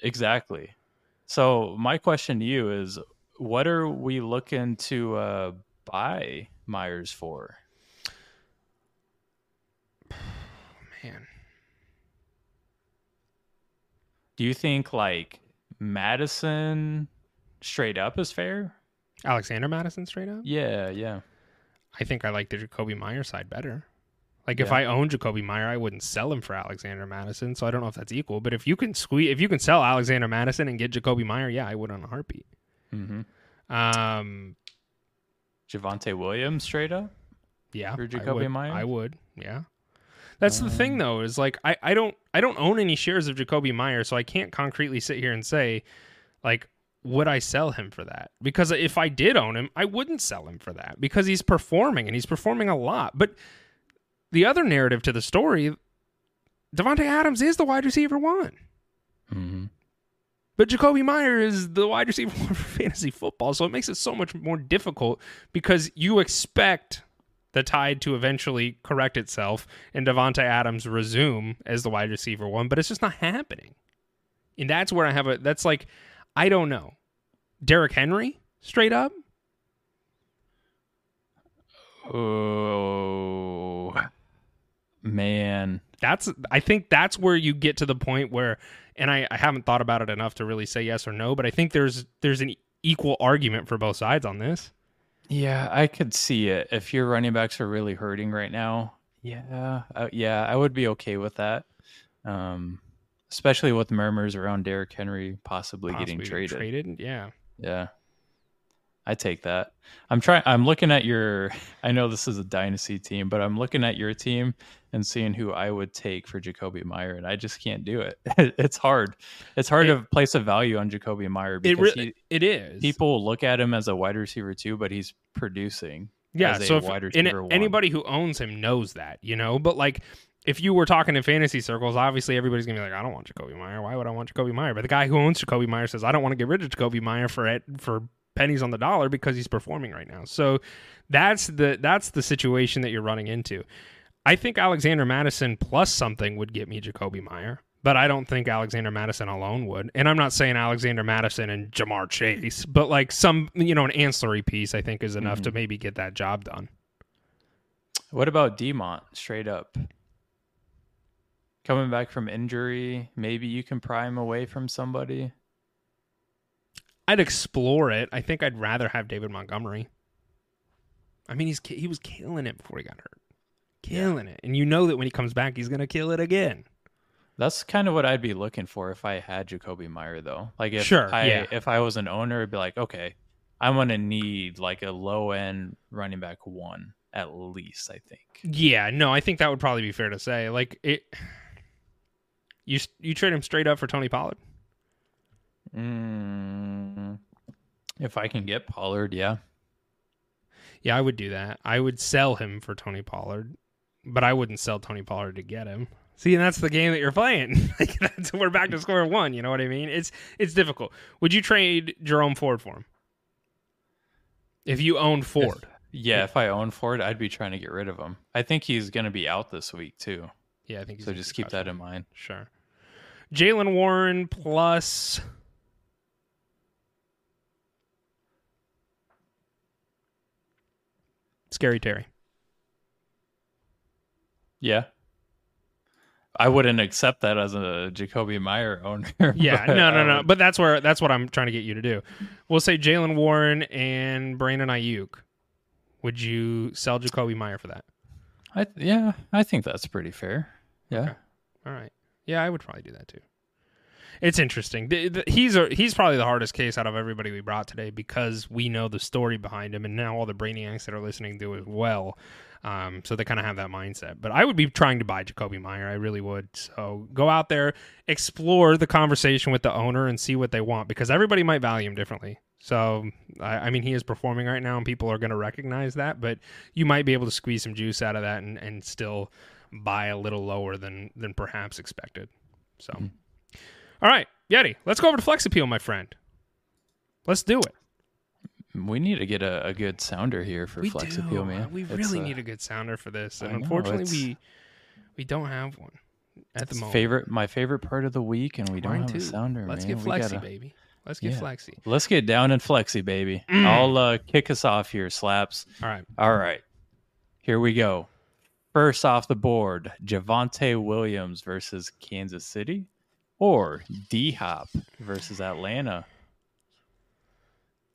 Exactly. So my question to you is, what are we looking to uh, buy Meyers for? *sighs* Man, do you think like Mattison straight up is fair? Alexander Mattison straight up? Yeah, yeah. I think I like the Jakobi Meyer side better. Like yeah. if I own Jakobi Meyer, I wouldn't sell him for Alexander Mattison. So I don't know if that's equal. But if you can squeeze, if you can sell Alexander Mattison and get Jakobi Meyer, yeah, I would on a heartbeat. Mm-hmm. Um, Javonte Williams straight up. Yeah, for Jakobi Meyer, I would. Yeah. That's um, the thing, though, is like I, I don't I don't own any shares of Jakobi Meyer, so I can't concretely sit here and say, like, would I sell him for that? Because if I did own him, I wouldn't sell him for that because he's performing and he's performing a lot. But the other narrative to the story, Davante Adams is the wide receiver one. Mm-hmm. But Jakobi Meyer is the wide receiver *laughs* one for fantasy football, so it makes it so much more difficult because you expect the tide to eventually correct itself and Davante Adams resume as the wide receiver one, but it's just not happening. And that's where I have a that's like I don't know. Derrick Henry, straight up. Oh man. That's I think that's where you get to the point where and I, I haven't thought about it enough to really say yes or no, but I think there's there's an equal argument for both sides on this. Yeah, I could see it. If your running backs are really hurting right now, yeah, uh, yeah, I would be okay with that. Um, especially with murmurs around Derrick Henry possibly, possibly getting traded. Traded, yeah, yeah. I take that. I'm trying. I'm looking at your. *laughs* I know this is a dynasty team, but I'm looking at your team and seeing who I would take for Jakobi Meyer, and I just can't do it. *laughs* it's hard. It's hard it, to place a value on Jakobi Meyer because it, re- he, it is. People look at him as a wide receiver too, but he's producing. Yeah. So if, anybody who owns him knows that, you know. But like, if you were talking in fantasy circles, obviously everybody's gonna be like, I don't want Jakobi Meyer. Why would I want Jakobi Meyer? But the guy who owns Jakobi Meyer says, I don't want to get rid of Jakobi Meyer for it for pennies on the dollar because he's performing right now. So that's the that's the situation that you're running into. I think Alexander Mattison plus something would get me Jakobi Meyer, but I don't think Alexander Mattison alone would. And I'm not saying Alexander Mattison and Ja'Marr Chase, but like some you know an ancillary piece I think is enough mm-hmm. to maybe get that job done. What about Demont straight up? coming back from injury, maybe you can pry him away from somebody. I'd explore it. I think I'd rather have David Montgomery. I mean, he's he was killing it before he got hurt, killing it, and you know that when he comes back, he's gonna kill it again. That's kind of what I'd be looking for if I had Jakobi Meyer, though. Like if Sure, I yeah. if I was an owner, I'd be like, okay, I'm gonna need like a low end running back one at least. I think. Yeah, no, I think that would probably be fair to say. Like it, you you trade him straight up for Tony Pollard. Mm, if I can get Pollard, yeah. Yeah, I would do that. I would sell him for Tony Pollard, but I wouldn't sell Tony Pollard to get him. See, and that's the game that you're playing. *laughs* like that's we're back to square one. You know what I mean? It's it's difficult. Would you trade Jerome Ford for him if you owned Ford? Yeah, if I own Ford, I'd be trying to get rid of him. I think he's going to be out this week too. yeah, I think. he's So just keep that in mind. Sure. Jaylen Warren plus. Scary Terry. Yeah. I wouldn't accept that as a Jakobi Meyer owner. *laughs* Yeah, no, no, no. But that's where that's what I'm trying to get you to do. We'll say Jaylen Warren and Brandon Aiyuk. Would you sell Jakobi Meyer for that? I, yeah, I think that's pretty fair. Yeah. Okay. All right. Yeah, I would probably do that too. It's interesting. He's a, he's probably the hardest case out of everybody we brought today because we know the story behind him, and now all the brainiacs that are listening do as well. Um, so they kind of have that mindset. But I would be trying to buy Jakobi Meyer. I really would. So go out there, explore the conversation with the owner, and see what they want because everybody might value him differently. So I, I mean, he is performing right now, and people are going to recognize that. But you might be able to squeeze some juice out of that and, and still buy a little lower than than perhaps expected. So, all right, Yeti, let's go over to Flex Appeal, my friend. Let's do it. We need to get a, a good sounder here for we Flex do. Appeal, man. We really uh, need a good sounder for this, and know, unfortunately, we we don't have one at the moment. favorite, my favorite part of the week, and we don't Mine have too. a sounder, Let's man. get We Flexi, gotta- baby. Let's get Yeah. Flexi. Let's get down and flexy, baby. Mm. I'll uh, kick us off here, slaps. All right. All right. Here we go. First off the board, Javonte Williams versus Kansas City or D Hop versus Atlanta.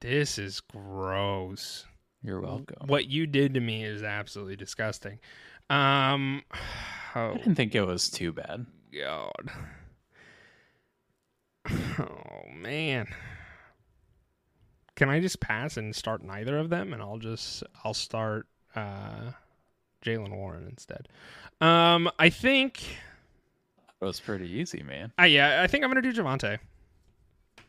This is gross. You're welcome. What you did to me is absolutely disgusting. Um, oh *sighs* I didn't think it was too bad. God. *sighs* Oh man. Can I just pass and start neither of them, and I'll just I'll start uh, Jaylen Warren instead. Um, I think. It was pretty easy, man. Uh, yeah, I think I'm gonna do Javonte.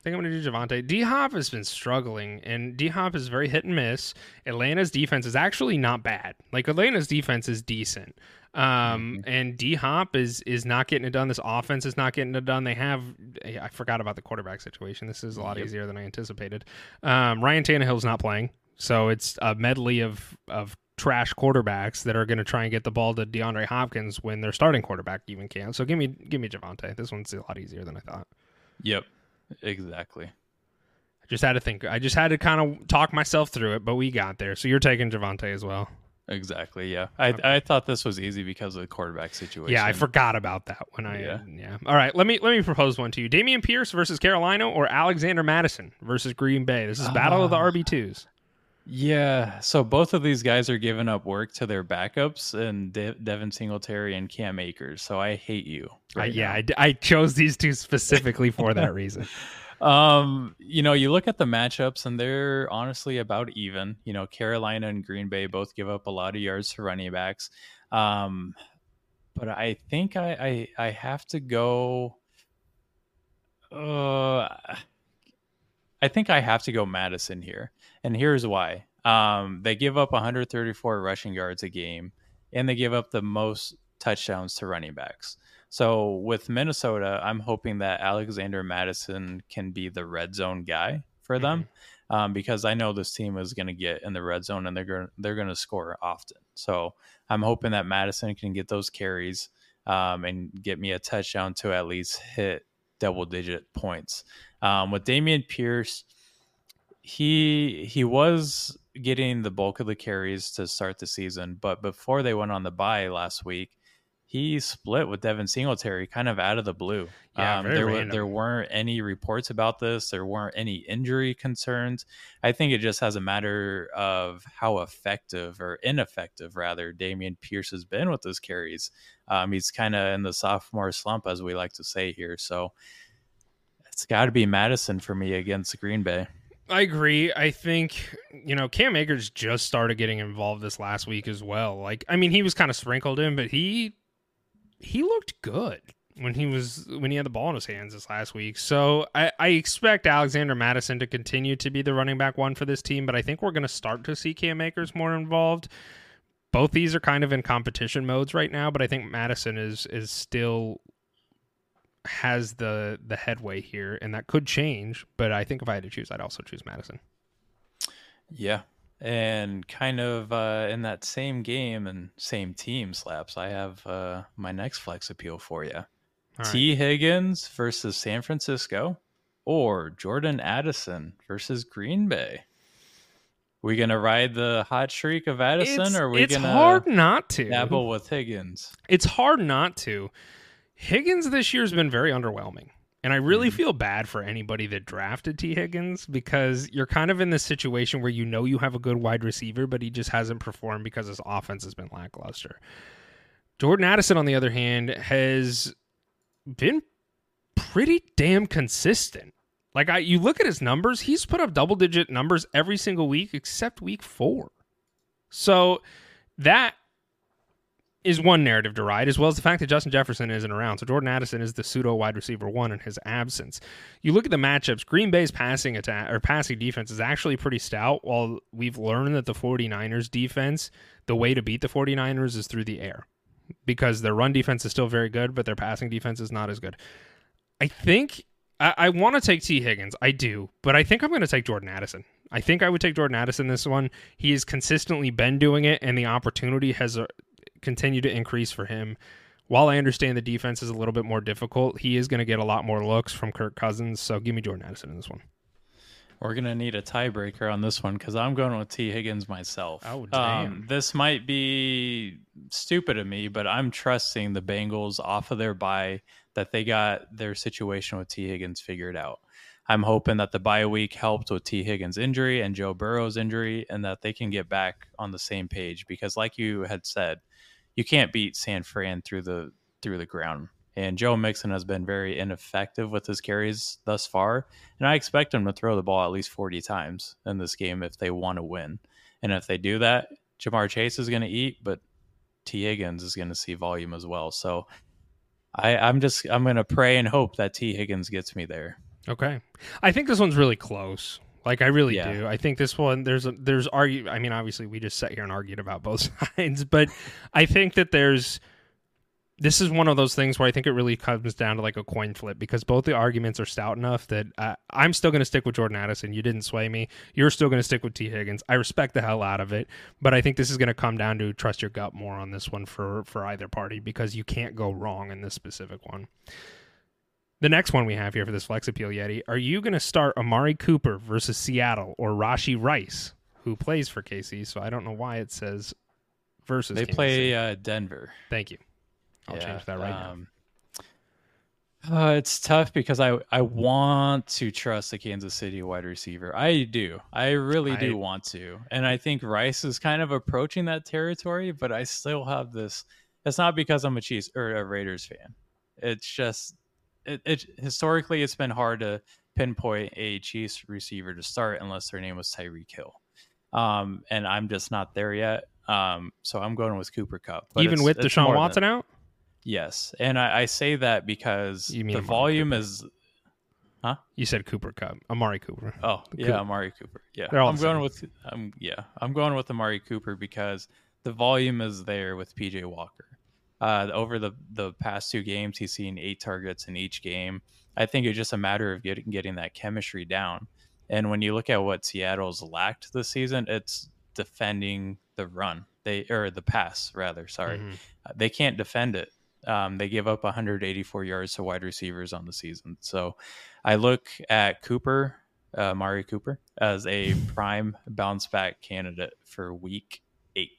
I think I'm gonna do Javonte. D Hop has been struggling, and D Hop is very hit and miss. Atlanta's defense is actually not bad. Like Atlanta's defense is decent. Um, and D Hop is is not getting it done. This offense is not getting it done. They have I forgot about the quarterback situation. This is a lot Yep. easier than I anticipated. Um, Ryan Tannehill's not playing, so it's a medley of of trash quarterbacks that are going to try and get the ball to DeAndre Hopkins when their starting quarterback even can. So give me give me Javonte. This one's a lot easier than I thought. Yep. Exactly. I just had to think. I just had to kind of talk myself through it, but we got there. So you're taking Javonte as well. Exactly. Yeah. I I thought this was easy because of the quarterback situation. Yeah, I forgot about that when I yeah. Yeah. All right, let me let me propose one to you. Dameon Pierce versus Carolina or Alexander Mattison versus Green Bay. This is battle of the Ah. RB2s. Yeah. So both of these guys are giving up work to their backups and De- Devin Singletary and Cam Akers. So I hate you. Right yeah. I, d- I chose these two specifically for that reason. *laughs* Um, you know, you look at the matchups and they're honestly about even. You know, Carolina and Green Bay both give up a lot of yards to running backs. Um, but I think I I, I have to go. Uh, I think I have to go Mattison here, and here's why. Um, they give up 134 rushing yards a game, and they give up the most touchdowns to running backs. So with Minnesota, I'm hoping that Alexander Mattison can be the red zone guy for them, um, because I know this team is going to get in the red zone and they're going they're going to score often. So I'm hoping that Mattison can get those carries um, and get me a touchdown to at least hit double digit points. Um, with Dameon Pierce, he he was getting the bulk of the carries to start the season, but before they went on the bye last week, he split with Devin Singletary kind of out of the blue. Yeah, um, there, random. there weren't any reports about this. There weren't any injury concerns. I think it just has a matter of how effective or ineffective, rather, Dameon Pierce has been with those carries. Um, he's kind of in the sophomore slump, as we like to say here. So it's got to be Mattison for me against Green Bay. I agree. I think, you know, Cam Akers just started getting involved this last week as well. Like, I mean, he was kind of sprinkled in, but he he looked good when he was when he had the ball in his hands this last week. So I, I expect Alexander Mattison to continue to be the running back one for this team, but I think we're going to start to see Cam Akers more involved. Both these are kind of in competition modes right now, but I think Mattison is is still has the the headway here, and that could change. But I think if I had to choose, I'd also choose Mattison. Yeah. And kind of uh, in that same game and same team slaps, I have uh, my next flex appeal for you. Right. Tee Higgins versus San Francisco or Jordan Addison versus Green Bay. We gonna ride the hot streak of Addison, it's, or are we it's gonna hard not to. dabble with Higgins? It's hard not to. Higgins this year has been very underwhelming. And I really Mhm. feel bad for anybody that drafted Tee Higgins because you're kind of in this situation where you know you have a good wide receiver, but he just hasn't performed because his offense has been lackluster. Jordan Addison, on the other hand, has been pretty damn consistent. Like I you look at his numbers, he's put up double digit numbers every single week except week 4. So that is one narrative to ride, as well as the fact that Justin Jefferson isn't around. So Jordan Addison is the pseudo wide receiver one in his absence. You look at the matchups, Green Bay's passing attack or passing defense is actually pretty stout, while we've learned that the 49ers defense, the way to beat the 49ers is through the air. Because their run defense is still very good, but their passing defense is not as good. I think I, I want to take Tee Higgins. I do, but I think I'm going to take Jordan Addison. I think I would take Jordan Addison this one. He has consistently been doing it, and the opportunity has continued to increase for him. While I understand the defense is a little bit more difficult, he is going to get a lot more looks from Kirk Cousins. So give me Jordan Addison in this one. We're gonna need a tiebreaker on this one because I'm going with Tee Higgins myself. Oh, damn. Um, this might be stupid of me, but I'm trusting the Bengals off of their bye that they got their situation with Tee Higgins figured out. I'm hoping that the bye week helped with Tee Higgins' injury and Joe Burrow's injury, and that they can get back on the same page. Because, like you had said, you can't beat San Fran through the through the ground. And Joe Mixon has been very ineffective with his carries thus far. And I expect him to throw the ball at least 40 times in this game if they want to win. And if they do that, Ja'Marr Chase is going to eat, but Tee Higgins is going to see volume as well. So I, I'm just I'm going to pray and hope that Tee Higgins gets me there. Okay. I think this one's really close. Like I really Yeah. do. I think this one there's a, there's argue. I mean, obviously we just sat here and argued about both *laughs* sides, but I think that there's this is one of those things where I think it really comes down to like a coin flip because both the arguments are stout enough that uh, I'm still going to stick with Jordan Addison. You didn't sway me. You're still going to stick with Tee Higgins. I respect the hell out of it, but I think this is going to come down to trust your gut more on this one for for either party because you can't go wrong in this specific one. The next one we have here for this flex appeal Yeti, are you going to start Amari Cooper versus Seattle or Rashee Rice, who plays for KC? So I don't know why it says versus. They Kansas play uh, Denver. Thank you. I'll Yeah, change that right now. um, Uh, it's tough because I I want to trust the Kansas City wide receiver. I do. I really do I- want to. And I think Rice is kind of approaching that territory, but I still have this it's not because I'm a Chiefs or a Raiders fan. It's just it, it historically it's been hard to pinpoint a Chiefs receiver to start unless their name was Tyreek Hill. Um, and I'm just not there yet. Um, so I'm going with Cooper Kupp. But Even with Deshaun more than- Watson out? Yes, and I, I say that because the Amari volume Cooper. is. Huh? You said Cooper Kupp. Amari Cooper. Oh yeah, Coop- Amari Cooper. Yeah, I'm going with. Um, yeah, I'm going with Amari Cooper because the volume is there with PJ Walker. Uh, over the the past two games, he's seen eight targets in each game. I think it's just a matter of getting getting that chemistry down. And when you look at what Seattle's lacked this season, it's defending the run. They or the pass rather. Sorry, Mhm. Uh, they can't defend it. Um, they give up 184 yards to wide receivers on the season. So I look at Cooper, uh, Mari Cooper, as a prime bounce back candidate for week eight.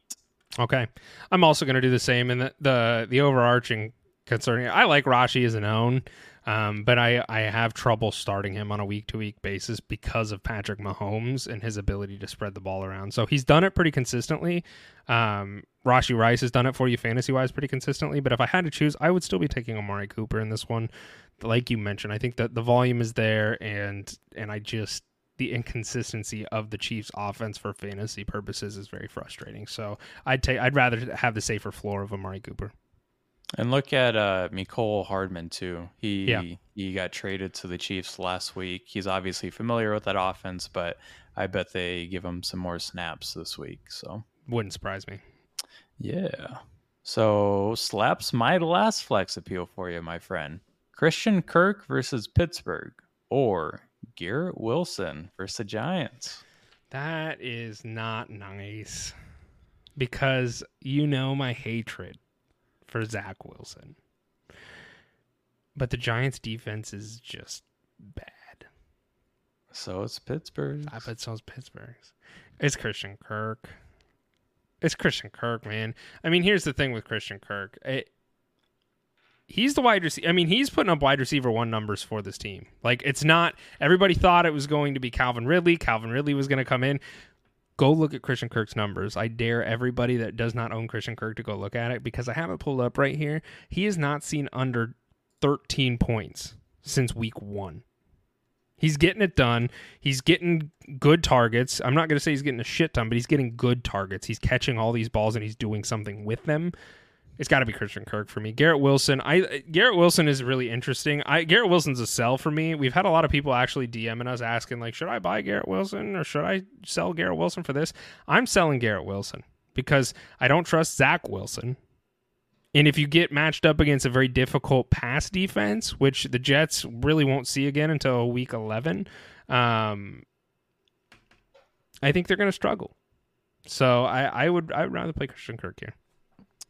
Okay, I'm also going to do the same. And the, the the overarching concerning, I like Rashee as an own, um, but I I have trouble starting him on a week to week basis because of Patrick Mahomes and his ability to spread the ball around. So he's done it pretty consistently. Um, Rashee Rice has done it for you fantasy wise pretty consistently. But if I had to choose, I would still be taking Amari Cooper in this one. Like you mentioned, I think that the volume is there, and and I just the inconsistency of the Chiefs offense for fantasy purposes is very frustrating. So I'd take I'd rather have the safer floor of Amari Cooper. And look at uh Mecole Hardman too. He Yeah. he got traded to the Chiefs last week. He's obviously familiar with that offense, but I bet they give him some more snaps this week. So Wouldn't surprise me. yeah. So slaps my last flex appeal for you, my friend. Christian Kirk versus Pittsburgh or Garrett Wilson versus the Giants. That is not nice because you know my hatred for Zach Wilson. But the Giants defense is just bad. So it's Pittsburgh. I bet so's Pittsburgh's. It's Christian Kirk. It's Christian Kirk, man. I mean, here's the thing with Christian Kirk. It, he's the wide receiver. I mean, he's putting up wide receiver one numbers for this team. Like, it's not. Everybody thought it was going to be Calvin Ridley. Calvin Ridley was going to come in. Go look at Christian Kirk's numbers. I dare everybody that does not own Christian Kirk to go look at it because I have it pulled up right here. He has not seen under 13 points since week one. He's getting it done. He's getting good targets. I'm not going to say he's getting a shit ton, but he's getting good targets. He's catching all these balls and he's doing something with them. It's got to be Christian Kirk for me. Garrett Wilson, I Garrett Wilson is really interesting. I Garrett Wilson's a sell for me. We've had a lot of people actually DMing us asking like, should I buy Garrett Wilson or should I sell Garrett Wilson for this? I'm selling Garrett Wilson because I don't trust Zach Wilson. And if you get matched up against a very difficult pass defense, which the Jets really won't see again until week 11, um, I think they're going to struggle. So I, I would I would rather play Christian Kirk here.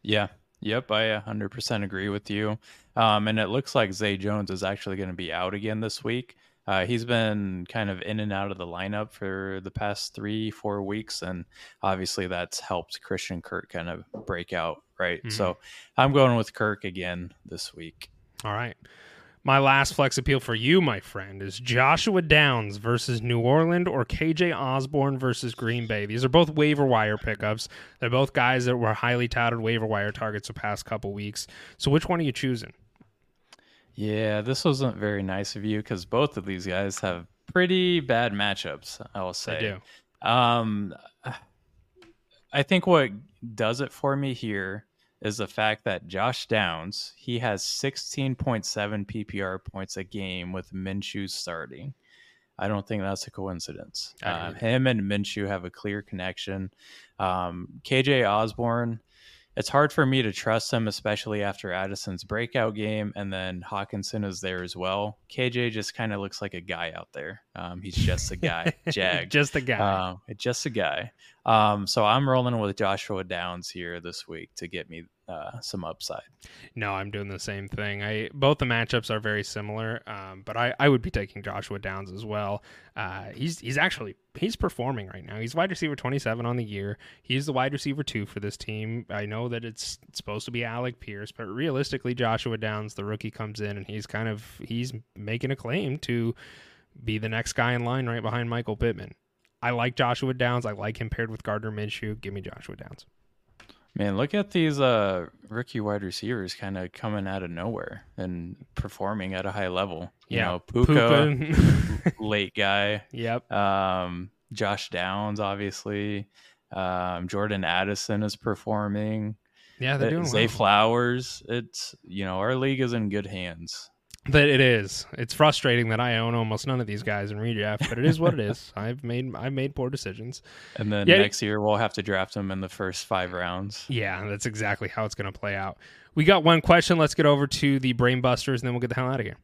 Yeah. Yep, I 100% agree with you. Um, and it looks like Zay Jones is actually going to be out again this week. Uh, he's been kind of in and out of the lineup for the past three, four weeks, and obviously that's helped Christian Kirk kind of break out, right? Mhm. So I'm going with Kirk again this week. All right. My last flex appeal for you, my friend, is Joshua Downs versus New Orleans or KJ Osborn versus Green Bay. These are both waiver wire pickups. They're both guys that were highly touted waiver wire targets the past couple weeks. So which one are you choosing? Yeah, this wasn't very nice of you because both of these guys have pretty bad matchups, I will I say. do. Um, I think what does it for me here is the fact that Josh Downs he has 16.7 PPR points a game with Minshew starting. I don't think that's a coincidence. Uh, him and Minshew have a clear connection. Um, KJ Osborn, it's hard for me to trust him, especially after Addison's breakout game, and then Hockenson is there as well. KJ just kind of looks like a guy out there. Um, he's just a guy, *laughs* Jag. Just a guy. Um, just a guy. Um, so I'm rolling with Joshua Downs here this week to get me uh, some upside. No, I'm doing the same thing. I both the matchups are very similar, um, but I, I would be taking Joshua Downs as well. Uh, he's he's actually he's performing right now. He's wide receiver 27 on the year. He's the wide receiver two for this team. I know that it's, it's supposed to be Alec Pierce, but realistically, Joshua Downs, the rookie, comes in and he's kind of he's making a claim to be the next guy in line right behind Michael Pittman. I like Joshua Downs. I like him paired with Gardner Minshew. Give me Joshua Downs. Man, look at these uh, rookie wide receivers kind of coming out of nowhere and performing at a high level. You Yeah, know, Puka, *laughs* late guy. yep. Um, Josh Downs, obviously. Um, Jordan Addison is performing. Yeah, they're doing Zay well. Flowers. It's you know our league is in good hands. That it is. It's frustrating that I own almost none of these guys in redraft, but it is what it is. *laughs* I've made I've made poor decisions. And then Yeah. next year we'll have to draft them in the first five rounds. Yeah, that's exactly how it's going to play out. We got one question. Let's get over to the brainbusters, and then we'll get the hell out of here.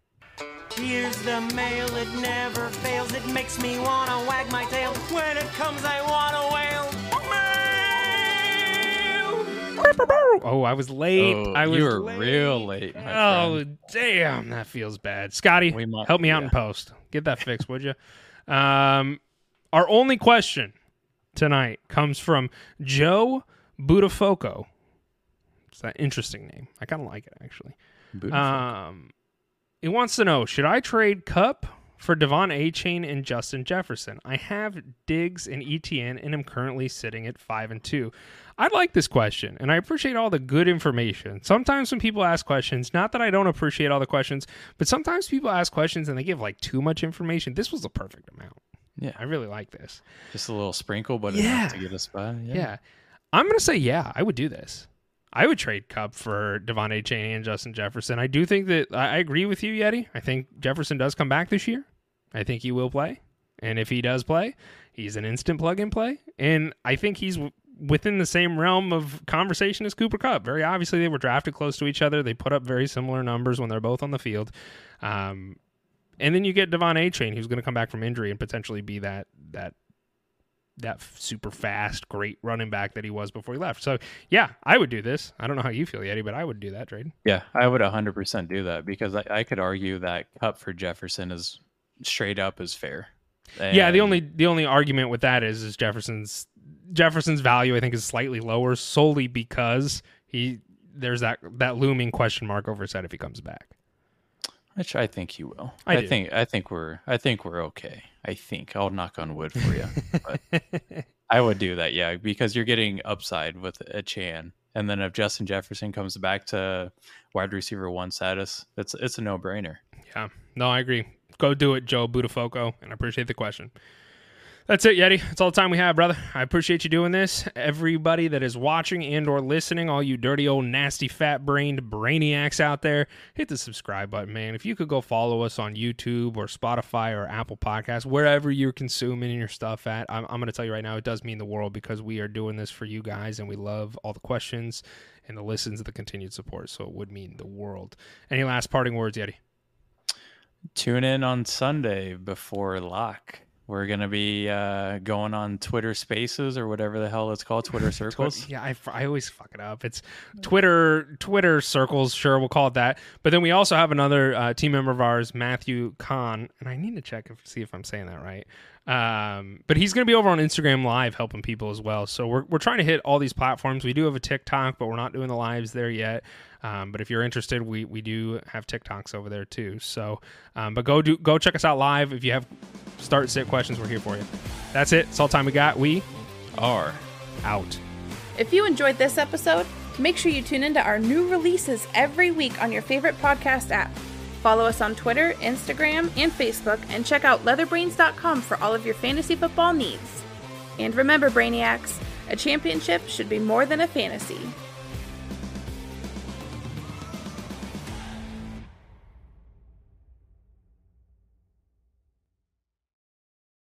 Here's the mail, it never fails. It makes me wanna wag my tail. When it comes, I Oh, I was late. Oh, I was you were late. real late. My Oh, friend. damn, that feels bad. Scotty, We mu- help me out yeah. in post. Get that fixed, would you? Um, our only question tonight comes from Joe Budafoco. It's that interesting name. I kind of like it actually. Beautiful. Um, he wants to know: Should I trade Kupp for De'Von Achane and Justin Jefferson? I have Diggs and ETN, and am currently sitting at five and two. I like this question, and I appreciate all the good information. Sometimes when people ask questions, not that I don't appreciate all the questions, but sometimes people ask questions and they give like too much information. This was the perfect amount. yeah, I really like this. just a little sprinkle, but Yeah. enough to get us by. Yeah. Yeah. I'm going to say, yeah, I would do this. I would trade Kupp for De'Von Achane and Justin Jefferson. I do think that I I agree with you, Yeti. I think Jefferson does come back this year. I think he will play. And if he does play, he's an instant plug and play. And I think he's w- within the same realm of conversation as Cooper Kupp. Very obviously, they were drafted close to each other. They put up very similar numbers when they're both on the field. Um, and then you get De'Von Achane, who's going to come back from injury and potentially be that that that super fast, great running back that he was before he left. So yeah, I would do this. I don't know how you feel, Yeti, but I would do that trade. Yeah, I would 100% do that because I, I could argue that Kupp for Jefferson is straight up is fair. yeah, the only the only argument with that is is Jefferson's Jefferson's value I think is slightly lower solely because he there's that that looming question mark over his head if he comes back. which I think he will. I I, think I think we're I think we're okay. I think I'll knock on wood for you. but *laughs* I would do that, yeah, because you're getting upside with Achane, and then if Justin Jefferson comes back to wide receiver one status, it's it's a no brainer. Yeah, no, I agree. Go do it, Joe Budafoco, and I appreciate the question. That's it, Yeti. That's all the time we have, brother. I appreciate you doing this. Everybody that is watching and or listening, all you dirty old nasty fat brained brainiacs out there, hit the subscribe button, man. If you could go follow us on YouTube or Spotify or Apple Podcasts, wherever you're consuming your stuff at, I'm, I'm going to tell you right now, it does mean the world because we are doing this for you guys and we love all the questions and the listens and the continued support. So it would mean the world. Any last parting words, Yeti? Tune in on Sunday before lock. We're gonna be uh, going on Twitter Spaces or whatever the hell it's called, Twitter *laughs* Circles. Yeah, I, I always fuck it up. It's Twitter Twitter circles. Sure, we'll call it that. But then we also have another uh, team member of ours, Matthew Kahn, and I need to check if see if I'm saying that right. Um, but he's going to be over on Instagram Live helping people as well. So we're we're trying to hit all these platforms. We do have a TikTok, but we're not doing the lives there yet. Um, but if you're interested, we we do have TikToks over there too. So, um, but go do go check us out live. If you have start sit questions, we're here for you. That's it. It's all time we got. We Are out. If you enjoyed this episode, make sure you tune into our new releases every week on your favorite podcast app. Follow us on Twitter, Instagram, and Facebook, and check out leatherbrainz.com for all of your fantasy football needs. And remember, Brainiacs, a championship should be more than a fantasy.